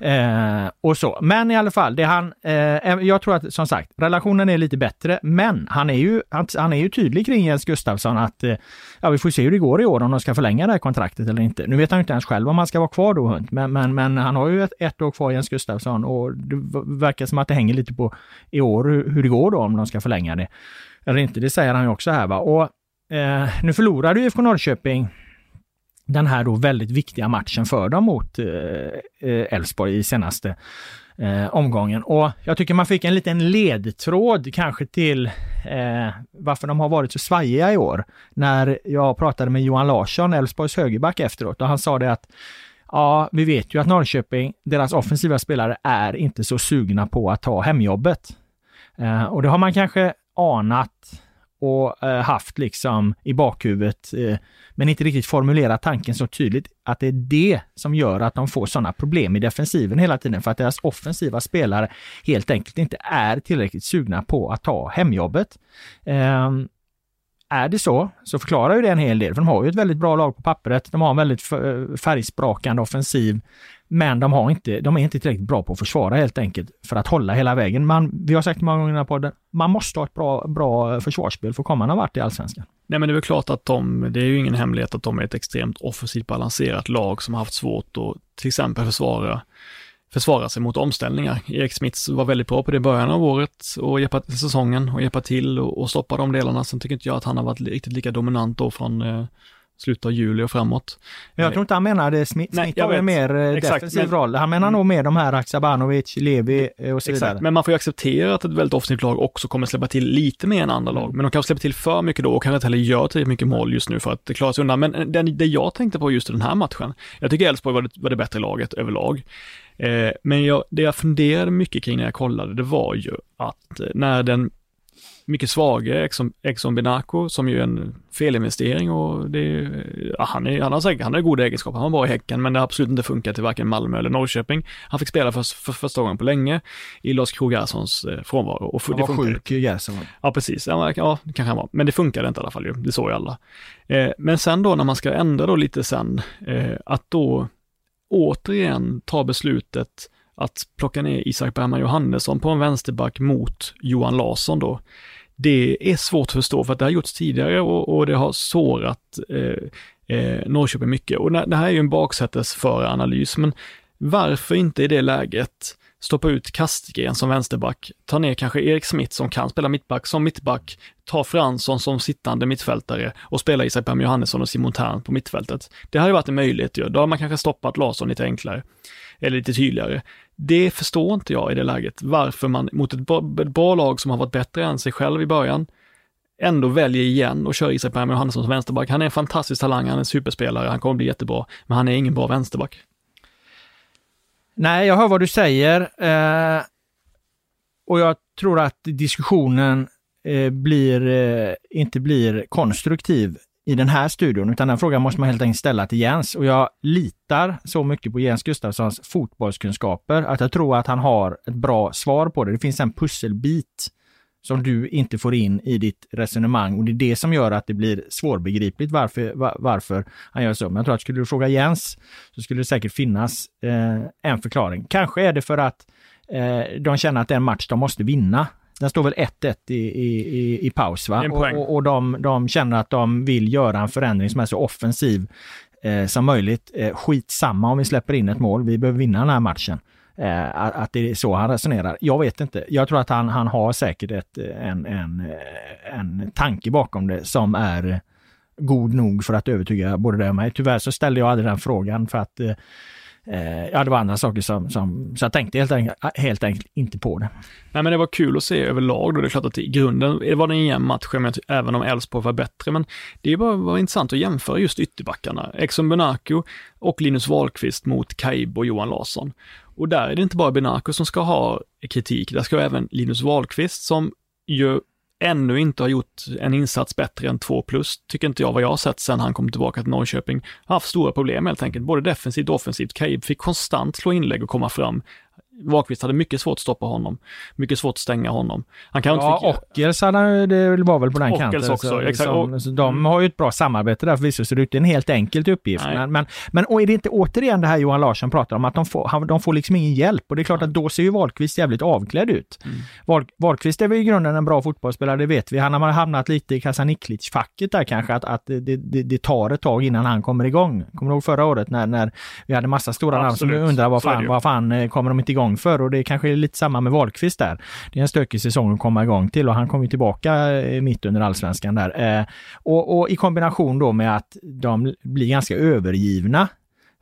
Eh, och så. Men i alla fall, det han, eh, jag tror att som sagt, relationen är lite bättre, men han är ju, han, han är ju tydlig kring Jens Gustafsson att eh, ja, vi får se hur det går i år om de ska förlänga det här kontraktet eller inte. Nu vet han inte ens själv om han ska vara kvar då, Hunt, men, men, men han har ju ett, ett år kvar, Jens Gustafsson, och det verkar som att det hänger lite på i år hur, hur det går då om de ska förlänga det. Eller inte, det säger han ju också här va. Och eh, nu förlorade ju IFK Norrköping den här då väldigt viktiga matchen för dem mot Elfsborg eh, Elfsborg i senaste eh, omgången. Och jag tycker man fick en liten ledtråd kanske till eh, varför de har varit så svajiga i år. När jag pratade med Johan Larsson, Elfsborgs högerback efteråt och han sa det att Ja, vi vet ju att Norrköping, deras offensiva spelare är inte så sugna på att ta hemjobbet. Eh, och det har man kanske anat och eh, haft liksom i bakhuvudet, eh, men inte riktigt formulerat tanken så tydligt att det är det som gör att de får sådana problem i defensiven hela tiden, för att deras offensiva spelare helt enkelt inte är tillräckligt sugna på att ta hemjobbet. Ehm, är det så, så förklarar ju det en hel del, för de har ju ett väldigt bra lag på pappret. De har en väldigt färgsprakande offensiv, men de, har inte, de är inte tillräckligt bra på att försvara helt enkelt för att hålla hela vägen. Man, vi har sagt många gånger på det, man måste ha ett bra, bra försvarsspel för att komma någon vart i allsvenskan. Nej men det är väl klart att de, det är ju ingen hemlighet att de är ett extremt offensivt balanserat lag som har haft svårt att till exempel försvara försvara sig mot omställningar. Erik Smits var väldigt bra på det i början av året och hjälpa, säsongen och hjälpa till och, och stoppa de delarna. Sen tycker inte jag att han har varit riktigt lika dominant då från eh, slutet av juli och framåt. Jag tror inte han menade Smith. Smith har en mer eh, Exakt, defensiv men, roll. Han menar mm. nog mer de här Aksabanovic, Levi och så Exakt, vidare. Men man får ju acceptera att ett väldigt offensivt lag också kommer släppa till lite mer än andra lag. Men de kanske släpper till för mycket då och kanske inte heller gör tillräckligt mycket mål just nu för att klara sig undan. Men eh, det, det jag tänkte på just i den här matchen, jag tycker Elfsborg var, det, var det bättre laget överlag. Eh, men jag, det jag funderade mycket kring när jag kollade, det var ju att när den mycket svagare Exxon, Exxon Benaco som ju är en felinvestering och det ja, han, är, han har säkert, han har goda egenskaper, han var bra i Häcken men det har absolut inte funkat i varken Malmö eller Norrköping. Han fick spela för, för första gången på länge i Lars Krogh Garssons eh, frånvaro. Och han var det sjuk Garsson. Ja precis, ja, ja kanske han var, men det funkade inte i alla fall ju, det såg ju alla. Eh, men sen då när man ska ändra då lite sen, eh, att då återigen tar beslutet att plocka ner Isak Bergman Johannesson på en vänsterback mot Johan Larsson då det är svårt att förstå för att det har gjorts tidigare och, och det har sårat eh, eh, Norrköping mycket. Och det här är ju en baksätesföre analys, men varför inte i det läget stoppa ut Kastgren som vänsterback, ta ner kanske Erik Smith som kan spela mittback som mittback, ta Fransson som sittande mittfältare och spela Isak Pam Johannesson och Simon Tern på mittfältet. Det hade varit en möjlighet ju. Då har man kanske stoppat Larsson lite enklare eller lite tydligare. Det förstår inte jag i det läget, varför man mot ett bra, ett bra lag som har varit bättre än sig själv i början, ändå väljer igen och kör Isak Bergman Johannesson som vänsterback. Han är en fantastisk talang, han är en superspelare, han kommer bli jättebra, men han är ingen bra vänsterback. Nej, jag hör vad du säger. Eh, och jag tror att diskussionen eh, blir, eh, inte blir konstruktiv i den här studion, utan den frågan måste man helt enkelt ställa till Jens. Och jag litar så mycket på Jens Gustafssons fotbollskunskaper att jag tror att han har ett bra svar på det. Det finns en pusselbit som du inte får in i ditt resonemang och det är det som gör att det blir svårbegripligt varför, var, varför han gör så. Men jag tror att skulle du fråga Jens så skulle det säkert finnas eh, en förklaring. Kanske är det för att eh, de känner att det är en match de måste vinna. Den står väl 1-1 i, i, i, paus va? Och, och, och de, de, känner att de vill göra en förändring som är så offensiv eh, som möjligt. Eh, skitsamma om vi släpper in ett mål, vi behöver vinna den här matchen. Eh, att det är så han resonerar. Jag vet inte. Jag tror att han, han har säkert ett, eh, en, en, eh, en tanke bakom det som är god nog för att övertyga både dig och mig. Tyvärr så ställde jag aldrig den frågan för att eh, Eh, ja, det var andra saker som, som så jag tänkte helt enkelt, ah, helt enkelt inte på det. Nej, men det var kul att se överlag då. Det är klart att i grunden var det en jämn match, även om Elfsborg var bättre. Men det var, var intressant att jämföra just ytterbackarna. Exxon Benaco och Linus Wahlqvist mot Kaib och Johan Larsson. Och där är det inte bara Benaco som ska ha kritik, där ska även Linus Wahlqvist som ju ännu inte har gjort en insats bättre än 2 plus, tycker inte jag vad jag har sett sedan han kom tillbaka till Norrköping. Har haft stora problem helt enkelt, både defensivt och offensivt. Kaib fick konstant slå inlägg och komma fram. Wahlqvist hade mycket svårt att stoppa honom. Mycket svårt att stänga honom. Han kan ja, inte fick... Ockels hade, det var väl på den Ockels kanten. också, så, exakt. Som, så de har ju ett bra samarbete där förvisso, så det är inte en helt enkel uppgift. Nej. Men, men, men och är det inte återigen det här Johan Larsson pratar om, att de får, de får liksom ingen hjälp. Och det är klart att då ser ju Wahlqvist jävligt avklädd ut. Mm. Wahl, Wahlqvist är väl i grunden en bra fotbollsspelare, det vet vi. Han har hamnat lite i Kasaniklic-facket där kanske, att, att det, det, det, tar ett tag innan han kommer igång. Kommer du ihåg förra året när, när vi hade massa stora namn som undrar vad fan, vad fan eh, kommer de inte igång för? Och det kanske är lite samma med Wahlqvist där. Det är en stökig säsong att komma igång till och han kom ju tillbaka eh, mitt under allsvenskan där. Eh, och, och, i kombination då med att de blir ganska övergivna.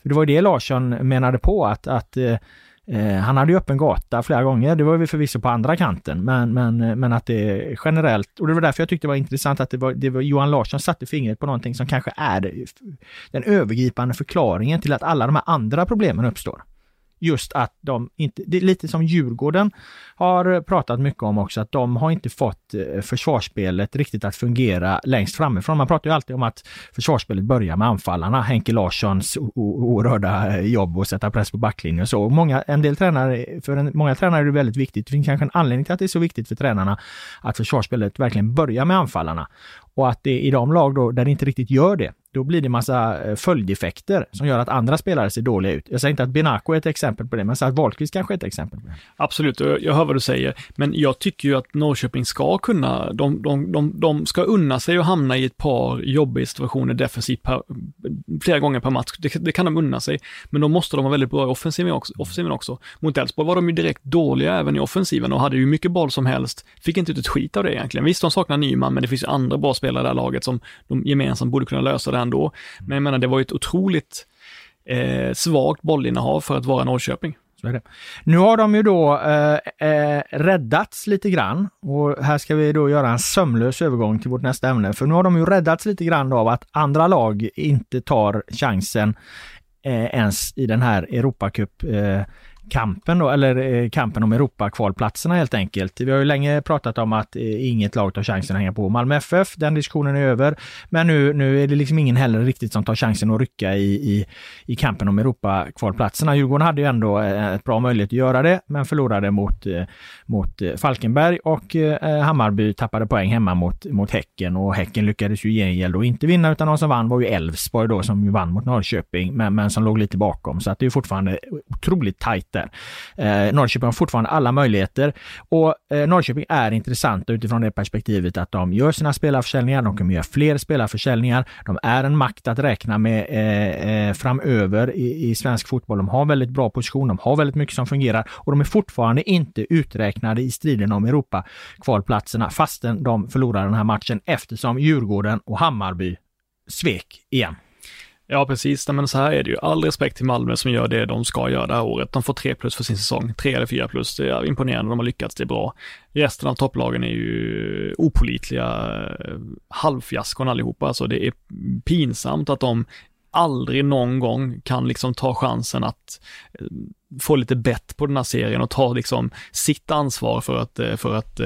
För det var det Larsson menade på att, att eh, eh, han hade ju öppen gata flera gånger, det var vi förvisso på andra kanten, men, men, eh, men att det generellt, och det var därför jag tyckte det var intressant att det var, det var Johan Larsson satte fingret på någonting som kanske är den övergripande förklaringen till att alla de här andra problemen uppstår just att de inte, det är lite som Djurgården har pratat mycket om också, att de har inte fått eh, försvarsspelet riktigt att fungera längst framifrån. Man pratar ju alltid om att försvarsspelet börjar med anfallarna, Henke Larssons oerhörda eh, jobb och sätta press på backlinjen och så. Många, en del tränare, för en, många tränare är det väldigt viktigt, det finns kanske en anledning till att det är så viktigt för tränarna att försvarsspelet verkligen börjar med anfallarna. Och att det i de lag då, där det inte riktigt gör det, då blir det massa eh, följdeffekter som gör att andra spelare ser dåliga ut. Jag säger inte att Benako är ett exempel på det, men att Wahlqvist kanske är ett exempel på det. Absolut, jag hör vad du säger, men jag tycker ju att Norrköping ska kunna, de, de, de, de ska unna sig att hamna i ett par jobbiga situationer defensivt per, flera gånger per match. Det, det, kan de unna sig, men då måste de vara väldigt bra i offensiven också. Offensiven också. Mot Elfsborg var de ju direkt dåliga även i offensiven och hade ju mycket boll som helst. Fick inte ut ett skit av det egentligen. Visst, de saknar Nyman, men det finns ju andra bra spelare i det här laget som de gemensamt borde kunna lösa det ändå. Men jag menar, det var ju ett otroligt eh, svagt bollinnehav för att vara Norrköping. Nu har de ju då eh, eh, räddats lite grann och här ska vi då göra en sömlös övergång till vårt nästa ämne. För nu har de ju räddats lite grann av att andra lag inte tar chansen eh, ens i den här Europacup eh, kampen då, eller eh, kampen om Europakvalplatserna helt enkelt. Vi har ju länge pratat om att eh, inget lag tar chansen att hänga på Malmö FF. Den diskussionen är över. Men nu, nu är det liksom ingen heller riktigt som tar chansen att rycka i, i, i kampen om Europakvalplatserna. Djurgården hade ju ändå eh, ett bra möjlighet att göra det, men förlorade mot, mot Falkenberg och Hammarby tappade poäng hemma mot, mot Häcken och Häcken lyckades ju gengäld då inte vinna utan de som vann var ju Elfsborg då som ju vann mot Norrköping men, men som låg lite bakom. Så att det är fortfarande otroligt tajt där där. Eh, Norrköping har fortfarande alla möjligheter och eh, Norrköping är intressanta utifrån det perspektivet att de gör sina spelarförsäljningar, de kommer göra fler spelarförsäljningar, de är en makt att räkna med eh, eh, framöver i, i svensk fotboll. De har väldigt bra position, de har väldigt mycket som fungerar och de är fortfarande inte uträknade i striden om Europa-kvalplatserna fastän de förlorar den här matchen eftersom Djurgården och Hammarby svek igen. Ja, precis. Men så här är det ju. All respekt till Malmö som gör det de ska göra det här året. De får tre plus för sin säsong. Tre eller fyra plus. Det är imponerande. De har lyckats. Det är bra. Resten av topplagen är ju opolitliga eh, halvfiaskon allihopa. Alltså det är pinsamt att de aldrig någon gång kan liksom ta chansen att eh, få lite bett på den här serien och ta liksom sitt ansvar för att, eh, för att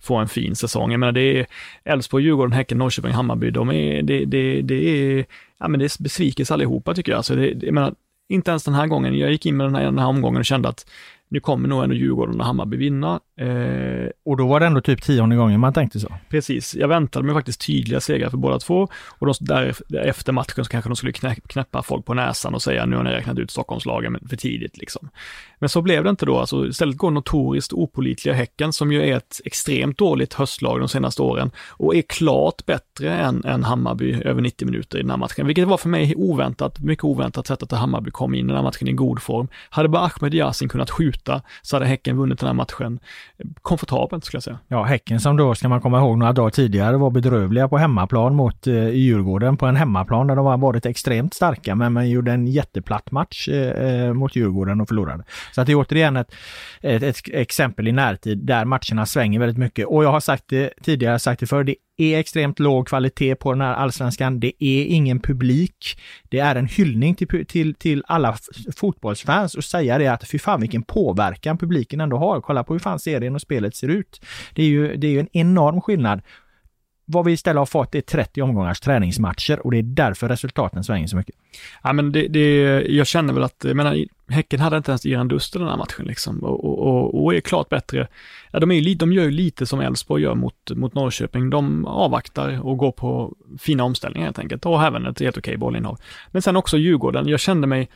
få en fin säsong. Jag menar det är Elfsborg, Djurgården, Häcken, Norrköping, Hammarby. De är, det, det, det är ja men det är besvikelse allihopa tycker jag. Alltså det, jag menar, inte ens den här gången, jag gick in med den här, den här omgången och kände att nu kommer nog ändå Djurgården och Hammarby vinna. Eh, och då var det ändå typ tionde gången man tänkte så? Precis, jag väntade mig faktiskt tydliga segrar för båda två och de, där, efter matchen så kanske de skulle knäppa folk på näsan och säga nu har ni räknat ut Stockholmslagen för tidigt liksom. Men så blev det inte då, alltså istället går notoriskt opolitliga Häcken som ju är ett extremt dåligt höstlag de senaste åren och är klart bättre än, än Hammarby över 90 minuter i den här matchen, vilket var för mig oväntat, mycket oväntat sätt att Hammarby kom in i den här matchen i god form. Hade bara Ahmed Yasin kunnat skjuta så hade Häcken vunnit den här matchen komfortabelt skulle jag säga. Ja, Häcken som då, ska man komma ihåg, några dagar tidigare var bedrövliga på hemmaplan mot eh, Djurgården på en hemmaplan där de har varit extremt starka, men man gjorde en jätteplatt match eh, eh, mot Djurgården och förlorade. Så att det är återigen ett, ett, ett, exempel i närtid där matcherna svänger väldigt mycket. Och jag har sagt det tidigare, sagt det förr, det är extremt låg kvalitet på den här allsvenskan. Det är ingen publik. Det är en hyllning till, till, till alla fotbollsfans och säga det att fy fan vilken påverkan publiken ändå har. Kolla på hur fan serien och spelet ser ut. Det är ju, det är ju en enorm skillnad vad vi istället har fått är 30 omgångars träningsmatcher och det är därför resultaten svänger så mycket. Ja, men det, det, jag känner väl att, jag menar, Häcken hade inte ens Iran Duster den här matchen liksom och, och, och, är klart bättre. Ja, de, är, de gör ju lite som Elfsborg gör mot, mot Norrköping. De avvaktar och går på fina omställningar helt enkelt och även ett helt okej bollinnehav. Men sen också Djurgården. Jag kände mig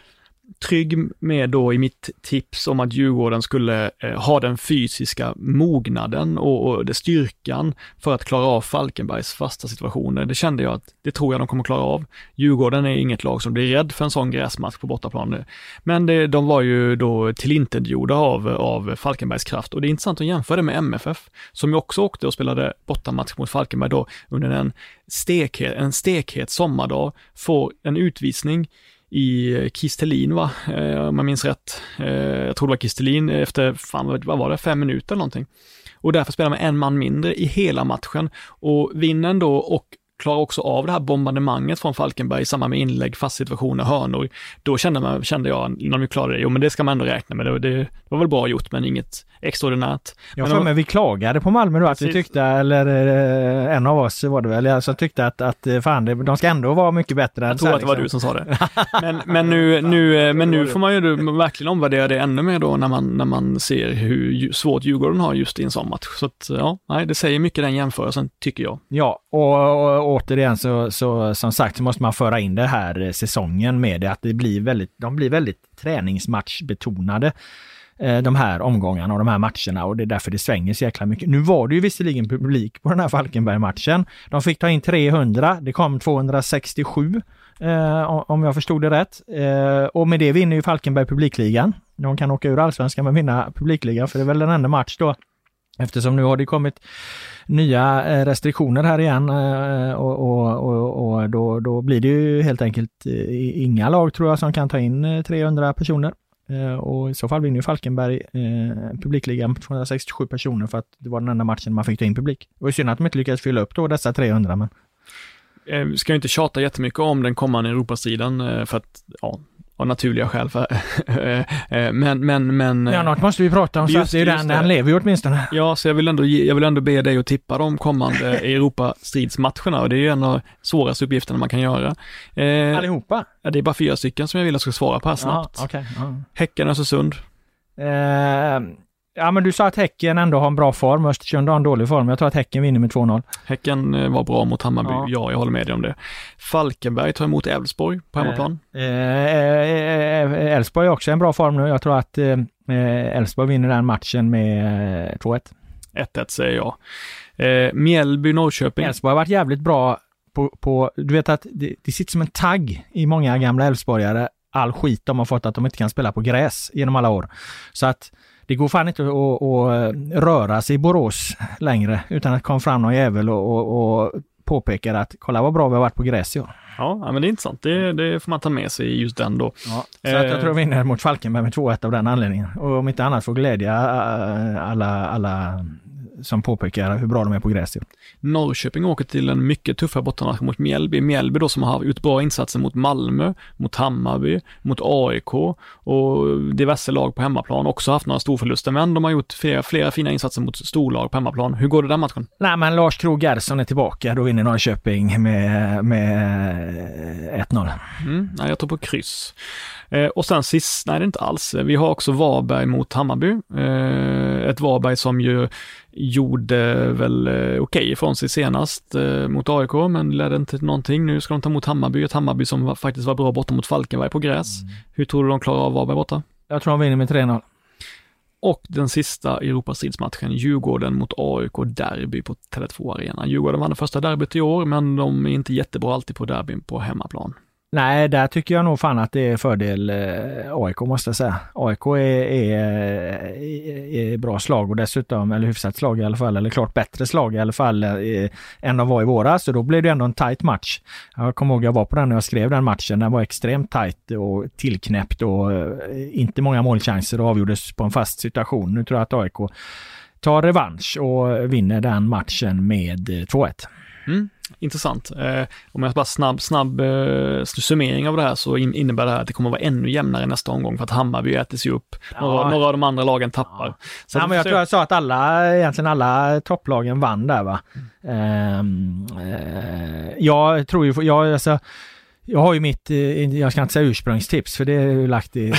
trygg med då i mitt tips om att Djurgården skulle eh, ha den fysiska mognaden och, och det styrkan för att klara av Falkenbergs fasta situationer. Det kände jag att det tror jag de kommer klara av. Djurgården är inget lag som blir rädd för en sån gräsmatch på bortaplan. Men det, de var ju då tillintetgjorda av, av Falkenbergs kraft och det är intressant att jämföra det med MFF som ju också åkte och spelade bortamatch mot Falkenberg då under en stekhet, en stekhet sommardag, får en utvisning i Kistelin va, eh, om jag minns rätt. Eh, jag tror det var Kistelin efter, fan vad var det, fem minuter eller någonting. Och därför spelar man en man mindre i hela matchen. Och vinner då och klarar också av det här bombardemanget från Falkenberg i samband med inlägg, fast situationer, hörnor. Då kände, man, kände jag, när de klarade det, jo men det ska man ändå räkna med, det, det var väl bra gjort men inget extraordinärt. Jag får med vi klagade på Malmö då, att vi tyckte, eller eh, en av oss var det väl, som tyckte att, att eh, fan, de ska ändå vara mycket bättre. Jag tror att det var liksom. du som sa det. Men, men, nu, nu, eh, men nu får man ju verkligen omvärdera det ännu mer då när man, när man ser hur svårt Djurgården har just i en sån match. Så att, ja, nej, det säger mycket den jämförelsen, tycker jag. Ja, och, och återigen så, så som sagt så måste man föra in det här eh, säsongen med det, att det blir väldigt, de blir väldigt träningsmatchbetonade. Eh, de här omgångarna och de här matcherna och det är därför det svänger så jäkla mycket. Nu var det ju visserligen publik på den här Falkenberg-matchen. De fick ta in 300, det kom 267 eh, om jag förstod det rätt. Eh, och med det vinner ju Falkenberg publikligan. De kan åka ur allsvenskan men vinna publikligan för det är väl den enda match då Eftersom nu har det kommit nya eh, restriktioner här igen eh, eh, och, och, och, och då, då, blir det ju helt enkelt inga lag tror jag som kan ta in 300 personer. Och i så fall vinner ju Falkenberg eh, publikligan med 267 personer för att det var den enda matchen man fick ta in publik. Det var synd att de inte lyckades fylla upp då dessa 300 men eh, ska ju inte tjata jättemycket om den kommande Europastriden eh, för att ja, av naturliga skäl. För, eh, men, men, men... Ja, något måste vi prata om, just, så det är den, den lever ju åtminstone. Ja, så jag vill, ändå, jag vill ändå be dig att tippa de kommande Europastridsmatcherna och det är ju en av svåraste uppgifterna man kan göra. Eh, Allihopa? Ja, det är bara fyra stycken som jag vill att du ska svara på här snabbt. Ja, okay, ja. Häcken, Östersund. Eh, Ja, men du sa att Häcken ändå har en bra form. Östersund har en dålig form. Jag tror att Häcken vinner med 2-0. Häcken eh, var bra mot Hammarby. Ja. ja, jag håller med dig om det. Falkenberg tar emot Elfsborg på hemmaplan. Eh, eh, Elfsborg är också en bra form nu. Jag tror att Elfsborg vinner den matchen med 2-1. 1-1 säger jag. Mjällby-Norrköping. Elfsborg har varit jävligt bra på, på du vet att det, det sitter som en tagg i många gamla Elfsborgare all skit de har fått att de inte kan spela på gräs genom alla år. Så att det går fan inte att, att, att röra sig i Borås längre utan att komma fram någon jävel och, och, och påpekar att kolla vad bra vi har varit på gräs i år. Ja, men det är intressant. Det, det får man ta med sig just den då. Ja, så att jag tror vi vinner mot Falkenberg med 2-1 av den anledningen. Och om inte annat får glädja alla, alla som påpekar hur bra de är på gräs. Norrköping åker till en mycket tuffare bortamatch mot Mjällby. Mjällby då som har gjort bra insatser mot Malmö, mot Hammarby, mot AIK och diverse lag på hemmaplan. Också haft några storförluster, men de har gjort flera, flera fina insatser mot storlag på hemmaplan. Hur går det den matchen? Nej, men Lars Krogh är tillbaka. Då vinner Norrköping med, med 1-0. Mm, nej, jag tror på kryss. Eh, och sen sist, nej det är inte alls. Vi har också Varberg mot Hammarby. Eh, ett Varberg som ju gjorde väl eh, okej okay ifrån sig senast eh, mot AIK, men ledde inte till någonting. Nu ska de ta emot Hammarby, ett Hammarby som faktiskt var bra borta mot Falkenberg på gräs. Mm. Hur tror du de klarar av Varberg borta? Jag tror de vinner med 3-0. Och den sista Europastridsmatchen, Djurgården mot AIK Derby på Tele2 Arena. Djurgården vann det första derbyt i år, men de är inte jättebra alltid på derbyn på hemmaplan. Nej, där tycker jag nog fan att det är fördel eh, AIK måste jag säga. AIK är, är, eh, är, bra slag och dessutom, eller hyfsat slag i alla fall, eller klart bättre slag i alla fall eh, än de var i våras. Så då blev det ändå en tight match. Jag kommer ihåg jag var på den när jag skrev den matchen. Den var extremt tight och tillknäppt och eh, inte många målchanser och avgjordes på en fast situation. Nu tror jag att AIK tar revansch och vinner den matchen med eh, 2-1. Mm intressant. Eh, om jag bara snabb, snabb eh, summering av det här så in, innebär det här att det kommer att vara ännu jämnare nästa omgång för att Hammarby äter sig upp. Ja. Några, några, av de andra lagen tappar. Så ja, men jag tror jag sa att alla, egentligen alla topplagen vann där va. Mm. Uh, jag tror ju, jag, alltså, jag har ju mitt, eh, jag ska inte säga ursprungstips för det är ju lagt i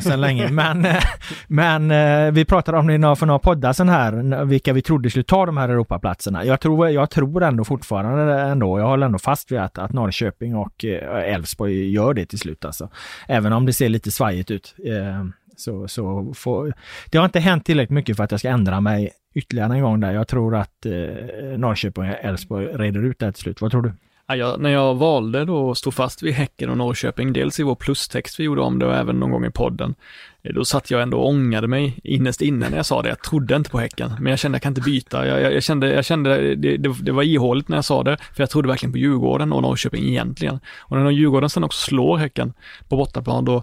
sedan länge, men, eh, men eh, vi pratade om det för några poddar sen här, vilka vi trodde skulle ta de här Europaplatserna. Jag tror, jag tror ändå fortfarande ändå, jag håller ändå fast vid att, att Norrköping och Elfsborg gör det till slut alltså. Även om det ser lite svajigt ut. Så, så får, det har inte hänt tillräckligt mycket för att jag ska ändra mig ytterligare en gång där. Jag tror att Norrköping och Elfsborg reder ut det här till slut. Vad tror du? Jag, när jag valde då att stå fast vid Häcken och Norrköping, dels i vår plustext vi gjorde om det och även någon gång i podden, eh, då satt jag ändå och ångade mig innerst inne när jag sa det. Jag trodde inte på Häcken, men jag kände jag kan inte byta. Jag, jag, jag kände, jag kände det, det, det var ihåligt när jag sa det, för jag trodde verkligen på Djurgården och Norrköping egentligen. Och när Djurgården sen också slår Häcken på bortaplan, då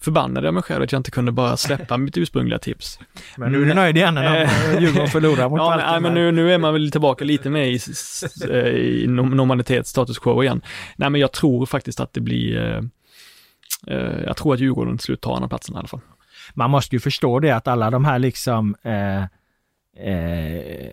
förbannade jag mig själv att jag inte kunde bara släppa mitt ursprungliga tips. Men nu är du nöjd igen när Eh, Djurgården förlorar mot Ja, men, nej, men nu, nu är man väl tillbaka lite mer i, eh, i normalitet, status quo igen. Nej, men jag tror faktiskt att det blir, eh, eh, jag tror att Djurgården till slut tar andra platsen i alla fall. man måste ju förstå det att alla de här liksom eh, eh,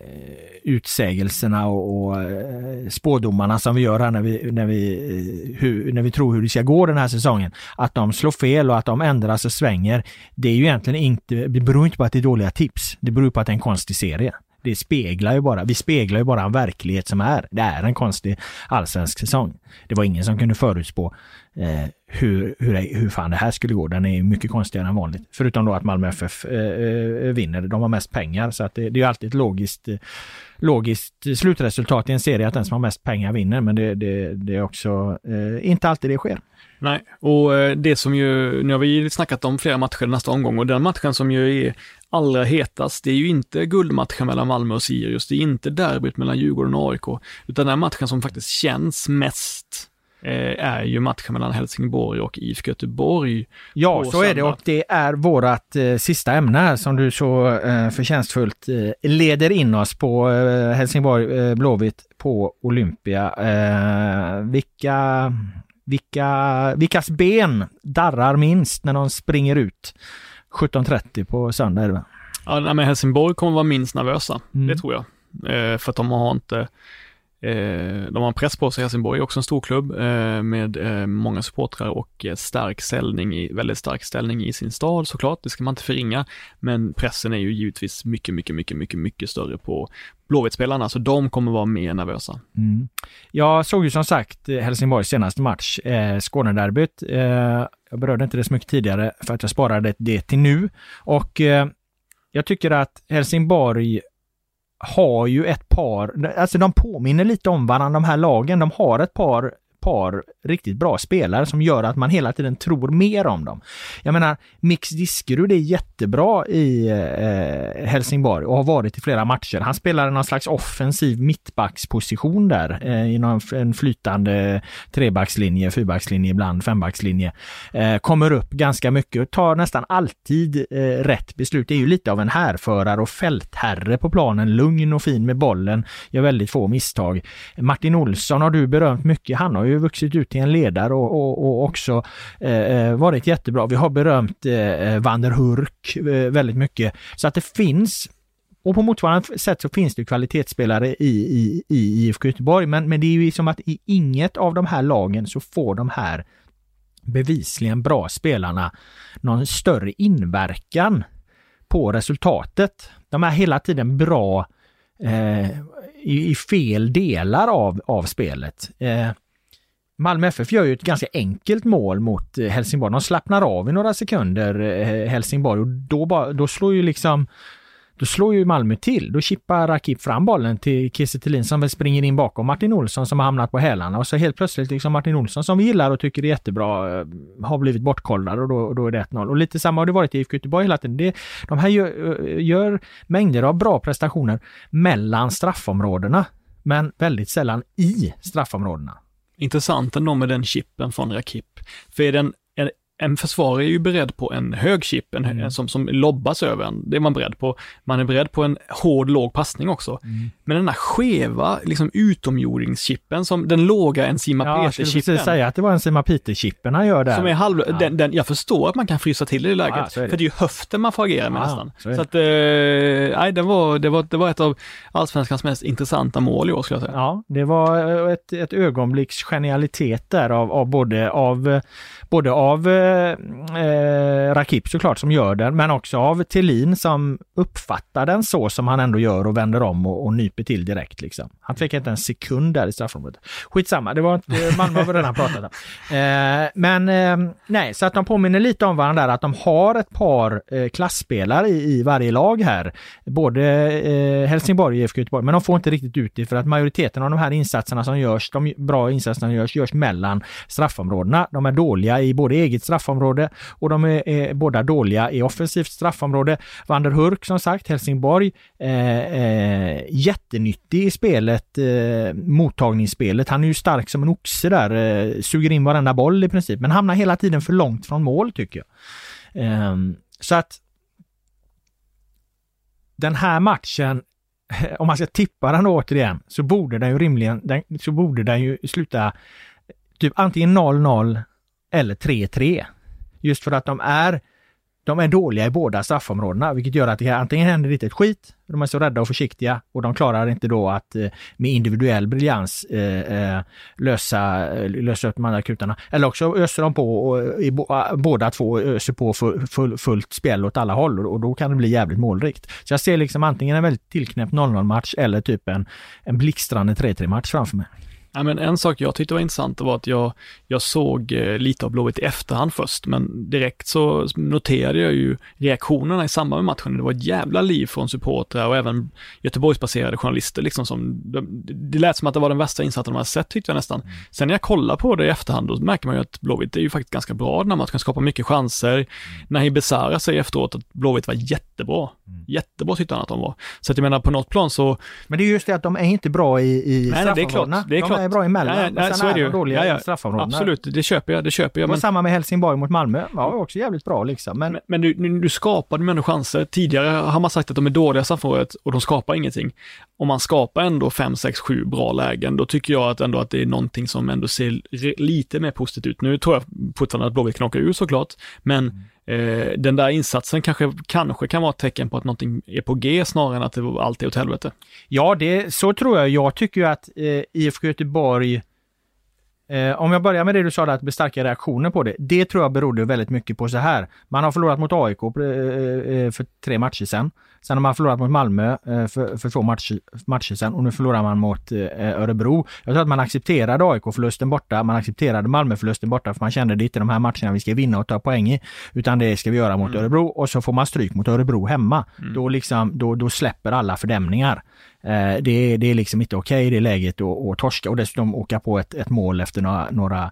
utsägelserna och, och eh, spådomarna som vi gör här när vi, när, vi, eh, hur, när vi tror hur det ska gå den här säsongen, att de slår fel och att de ändras och svänger. Det är ju egentligen inte, det beror inte på att det är dåliga tips. Det beror på att det är en konstig serie. Det speglar ju bara, vi speglar ju bara en verklighet som är. Det är en konstig allsvensk säsong. Det var ingen som kunde förutspå eh, hur, hur, hur fan det här skulle gå. Den är mycket konstigare än vanligt. Förutom då att Malmö FF eh, eh, vinner. De har mest pengar så att det, det är alltid ett logiskt, logiskt slutresultat i en serie att den som har mest pengar vinner. Men det, det, det är också eh, inte alltid det sker. Nej, och eh, det som ju, nu har vi snackat om flera matcher nästa omgång och den matchen som ju är allra hetast, det är ju inte guldmatchen mellan Malmö och Sirius, det är inte derbyt mellan Djurgården och AIK, utan den matchen som faktiskt känns mest är ju matchen mellan Helsingborg och IFK Göteborg. Ja, så är det och det är vårat eh, sista ämne här som du så eh, förtjänstfullt eh, leder in oss på eh, Helsingborg eh, Blåvitt på Olympia. Eh, vilka, vilka, vilkas ben darrar minst när de springer ut 17.30 på söndag är det? Ja, men Helsingborg kommer vara minst nervösa, Mm. det tror jag. Eh, för att de har inte, eh, Eh, de har en press på sig. Helsingborg är också en stor klubb eh, med eh, många supportrar och eh, stark ställning i, väldigt stark ställning i sin stad såklart, det ska man inte förringa. Men pressen är ju givetvis mycket, mycket, mycket, mycket, mycket större på Blåvittspelarna, så de kommer vara mer nervösa. Mm. Jag såg ju som sagt Helsingborgs senaste match, eh, Skånederbyt. Eh, jag berörde inte det så mycket tidigare för att jag sparade det till nu. Och eh, jag tycker att Helsingborg har ju ett par, alltså de påminner lite om varandra de här lagen. De har ett par par riktigt bra spelare som gör att man hela tiden tror mer om dem. Jag menar, Mix Diskerud är jättebra i eh, Helsingborg och har varit i flera matcher. Han spelar någon slags offensiv mittbacksposition där eh, i någon, en flytande trebackslinje, fyrbackslinje, ibland fembackslinje. Eh, kommer upp ganska mycket och tar nästan alltid eh, rätt beslut. Det är ju lite av en härförare och fältherre på planen, lugn och fin med bollen, gör väldigt få misstag. Martin Olsson har du berömt mycket. Han har ju vuxit ut till en ledare och, och, och också eh, eh varit jättebra. Vi har berömt eh, eh, Van der Hurk eh, väldigt mycket. Så att det finns och på motsvarande sätt så finns det kvalitetsspelare i, i, i IFK Göteborg, men, men det är ju som att i inget av de här lagen så får de här bevisligen bra spelarna någon större inverkan på resultatet. De är hela tiden bra eh, i, i fel delar av, av spelet. Eh, Malmö FF gör ju ett ganska enkelt mål mot eh, Helsingborg. De slappnar av i några sekunder, eh, Helsingborg, och då, bara, då slår ju liksom då slår ju Malmö till. Då chippar Rakip fram bollen till Kiese Thelin som väl springer in bakom Martin Olsson som har hamnat på hälarna och så helt plötsligt liksom Martin Olsson som vi gillar och tycker är jättebra eh, har blivit bortkollad och då, och då är det 1-0. Och lite samma har det varit i IFK Göteborg hela tiden. Det, de här gör, gör mängder av bra prestationer mellan straffområdena men väldigt sällan i straffområdena. Intressant ändå med den chippen från Rakip. För är den, en, försvarare är ju beredd på en hög chip, en, Mm. som, som lobbas över en. Det är man beredd på. Man är beredd på en hård, låg passning också. Mm. Men den här skeva, liksom utomjordingschippen, som den låga enzima Ja, jag säga att det var en Sima Peter-chippen han gör där. Som är halv... Ja. Den, den, jag förstår att man kan frysa till i det läget, Ja, det. för det är ju höften man får agera med Ja, nästan. så Så, det. att, eh, nej, det var, det, var, det var ett av allsvenskans mest intressanta mål i år skulle jag säga. Ja, det var ett, ett ögonblicks genialitet där av, av både av, både av eh, Rakip såklart som gör den, men också av Tillin som uppfattar den så som han ändå gör och vänder om och, och nyper till direkt. Liksom. Han tvekar inte en sekund där i straffområdet. Skitsamma, det var inte, Malmö har vi redan pratat om. Eh, men eh, nej, så att de påminner lite om varandra där, att de har ett par eh, klassspelare i, i varje lag här. Både eh, Helsingborg och IFK Göteborg, men de får inte riktigt ut det för att majoriteten av de här insatserna som görs, de bra insatserna som görs, görs mellan straffområdena. De är dåliga i både eget straffområde och de är, är båda dåliga i offensivt straffområde. Vander Hurk som sagt, Helsingborg, eh, eh, jättenyttig i spelet, eh, mottagningsspelet. Han är ju stark som en oxe där, eh, suger in varenda boll i princip, men hamnar hela tiden för långt från mål tycker jag. Eh, så att den här matchen om man ska tippa den återigen, så borde den ju rimligen, den, så borde den ju sluta eh, typ antingen 0-0 eller 3-3. Just för att de är, de är dåliga i båda straffområdena, vilket gör att det antingen händer lite ett skit, de är så rädda och försiktiga och de klarar inte då att eh, med individuell briljans eh, eh lösa, eh, lösa upp de andra kutarna. Eller också öser de på och i ah, båda två öser på full, full, fullt spel åt alla håll och, och då kan det bli jävligt målrikt. Så jag ser liksom antingen en väldigt tillknäppt 0-0 match eller typ en, en blixtrande 3-3 match framför mig. Ja, men en sak jag tyckte var intressant var att jag, jag såg eh, lite av Blåvitt i efterhand först, men direkt så noterade jag ju reaktionerna i samband med matchen. Det var ett jävla liv från supportrar och även Göteborgsbaserade journalister liksom som, det, det lät som att det var den värsta insatsen de hade sett tyckte jag nästan. Mm. Sen när jag kollar på det i efterhand, då märker man ju att Blåvitt är ju faktiskt ganska bra den här matchen, skapar mycket chanser. Mm. Nahir Besara säger efteråt att Blåvitt var jättebra. Mm. Jättebra tyckte han att de var. Så att jag menar på något plan så... Men det är just det att de är inte bra i, i Nej, det är klart. Det är de klart. Är bra emellan. Nej, nej, sen så är, är de dåliga ja, ja. straffområdena. Absolut, det köper jag. Det köper jag. Men... samma med Helsingborg mot Malmö. Ja, också jävligt bra liksom. Men, men, men du, du skapade med chanser. Tidigare har man sagt att de är dåliga straffområdet och de skapar ingenting. Om man skapar ändå 5, 6, 7 bra lägen, då tycker jag att ändå att det är någonting som ändå ser lite mer positivt ut. Nu tror jag fortfarande att Blåvitt kan åka ur såklart, men mm eh, den där insatsen kanske, kanske kan vara ett tecken på att någonting är på G snarare än att det allt är åt helvete. Ja, det, så tror jag. Jag tycker ju att eh, IFK Göteborg Eh, om jag börjar med det du sa, där, att det blir starka reaktioner på det. Det tror jag berodde väldigt mycket på så här. Man har förlorat mot AIK eh, eh, för tre matcher sedan. Sen har man förlorat mot Malmö eh, för, för två matcher, matcher sedan och nu förlorar man mot eh, Örebro. Jag tror att man accepterade AIK-förlusten borta, man accepterade Malmö-förlusten borta för man kände det inte de här matcherna vi ska vinna och ta poäng i, utan det ska vi göra mot mm. Örebro och så får man stryk mot Örebro hemma. Mm. Då, liksom, då, då släpper alla fördämningar. Eh, det, det är liksom inte okej okay, det läget att torska och dessutom åka på ett, ett mål efter några, några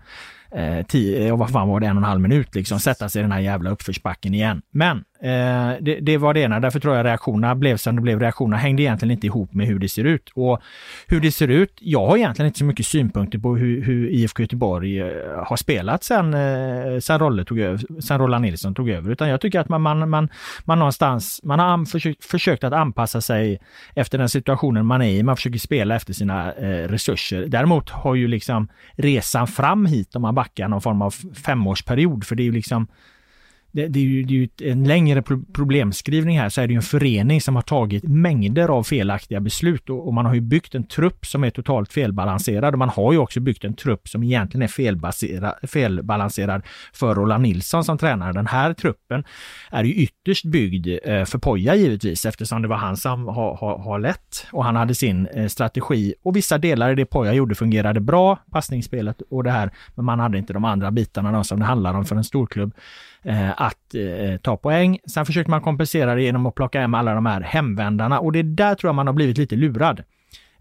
eh, tio, vad fan var det, en och en halv minut liksom, sätta sig i den här jävla uppförsbacken igen. Men Eh, det, det, var det ena, därför tror jag reaktionerna blev som det blev. Reaktionerna hängde egentligen inte ihop med hur det ser ut. Och hur det ser ut, jag har egentligen inte så mycket synpunkter på hur, hur IFK Göteborg eh, har spelat sen, eh, sen, Rolle tog över, sen Roland Nilsson tog över. Utan jag tycker att man, man, man, man någonstans, man har försökt, försökt att anpassa sig efter den situationen man är i. Man försöker spela efter sina eh, resurser. Däremot har ju liksom resan fram hit, om man backar någon form av femårsperiod, för det är ju liksom det, det, är ju, det är ju en längre problemskrivning här, så är det ju en förening som har tagit mängder av felaktiga beslut och, och, man har ju byggt en trupp som är totalt felbalanserad och man har ju också byggt en trupp som egentligen är felbalanserad för Roland Nilsson som tränare. Den här truppen är ju ytterst byggd eh, för Poja givetvis eftersom det var han som har, ha, ha lett och han hade sin eh, strategi och vissa delar i det Poja gjorde fungerade bra, passningsspelet och det här, men man hade inte de andra bitarna då, som det handlar om för en storklubb Eh, att eh, ta poäng. Sen försökte man kompensera det genom att plocka hem alla de här hemvändarna och det är där tror jag man har blivit lite lurad.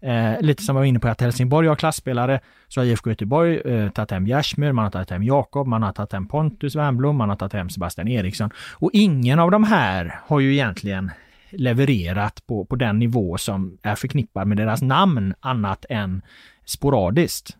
Eh, lite som jag var inne på att Helsingborg har klassspelare, så har IFK Göteborg eh, tagit hem Jersmyr, man har tagit hem Jakob, man har tagit hem Pontus Wernbloom, man har tagit hem Sebastian Eriksson. Och ingen av de här har ju egentligen levererat på, på den nivå som är förknippad med deras namn annat än sporadiskt.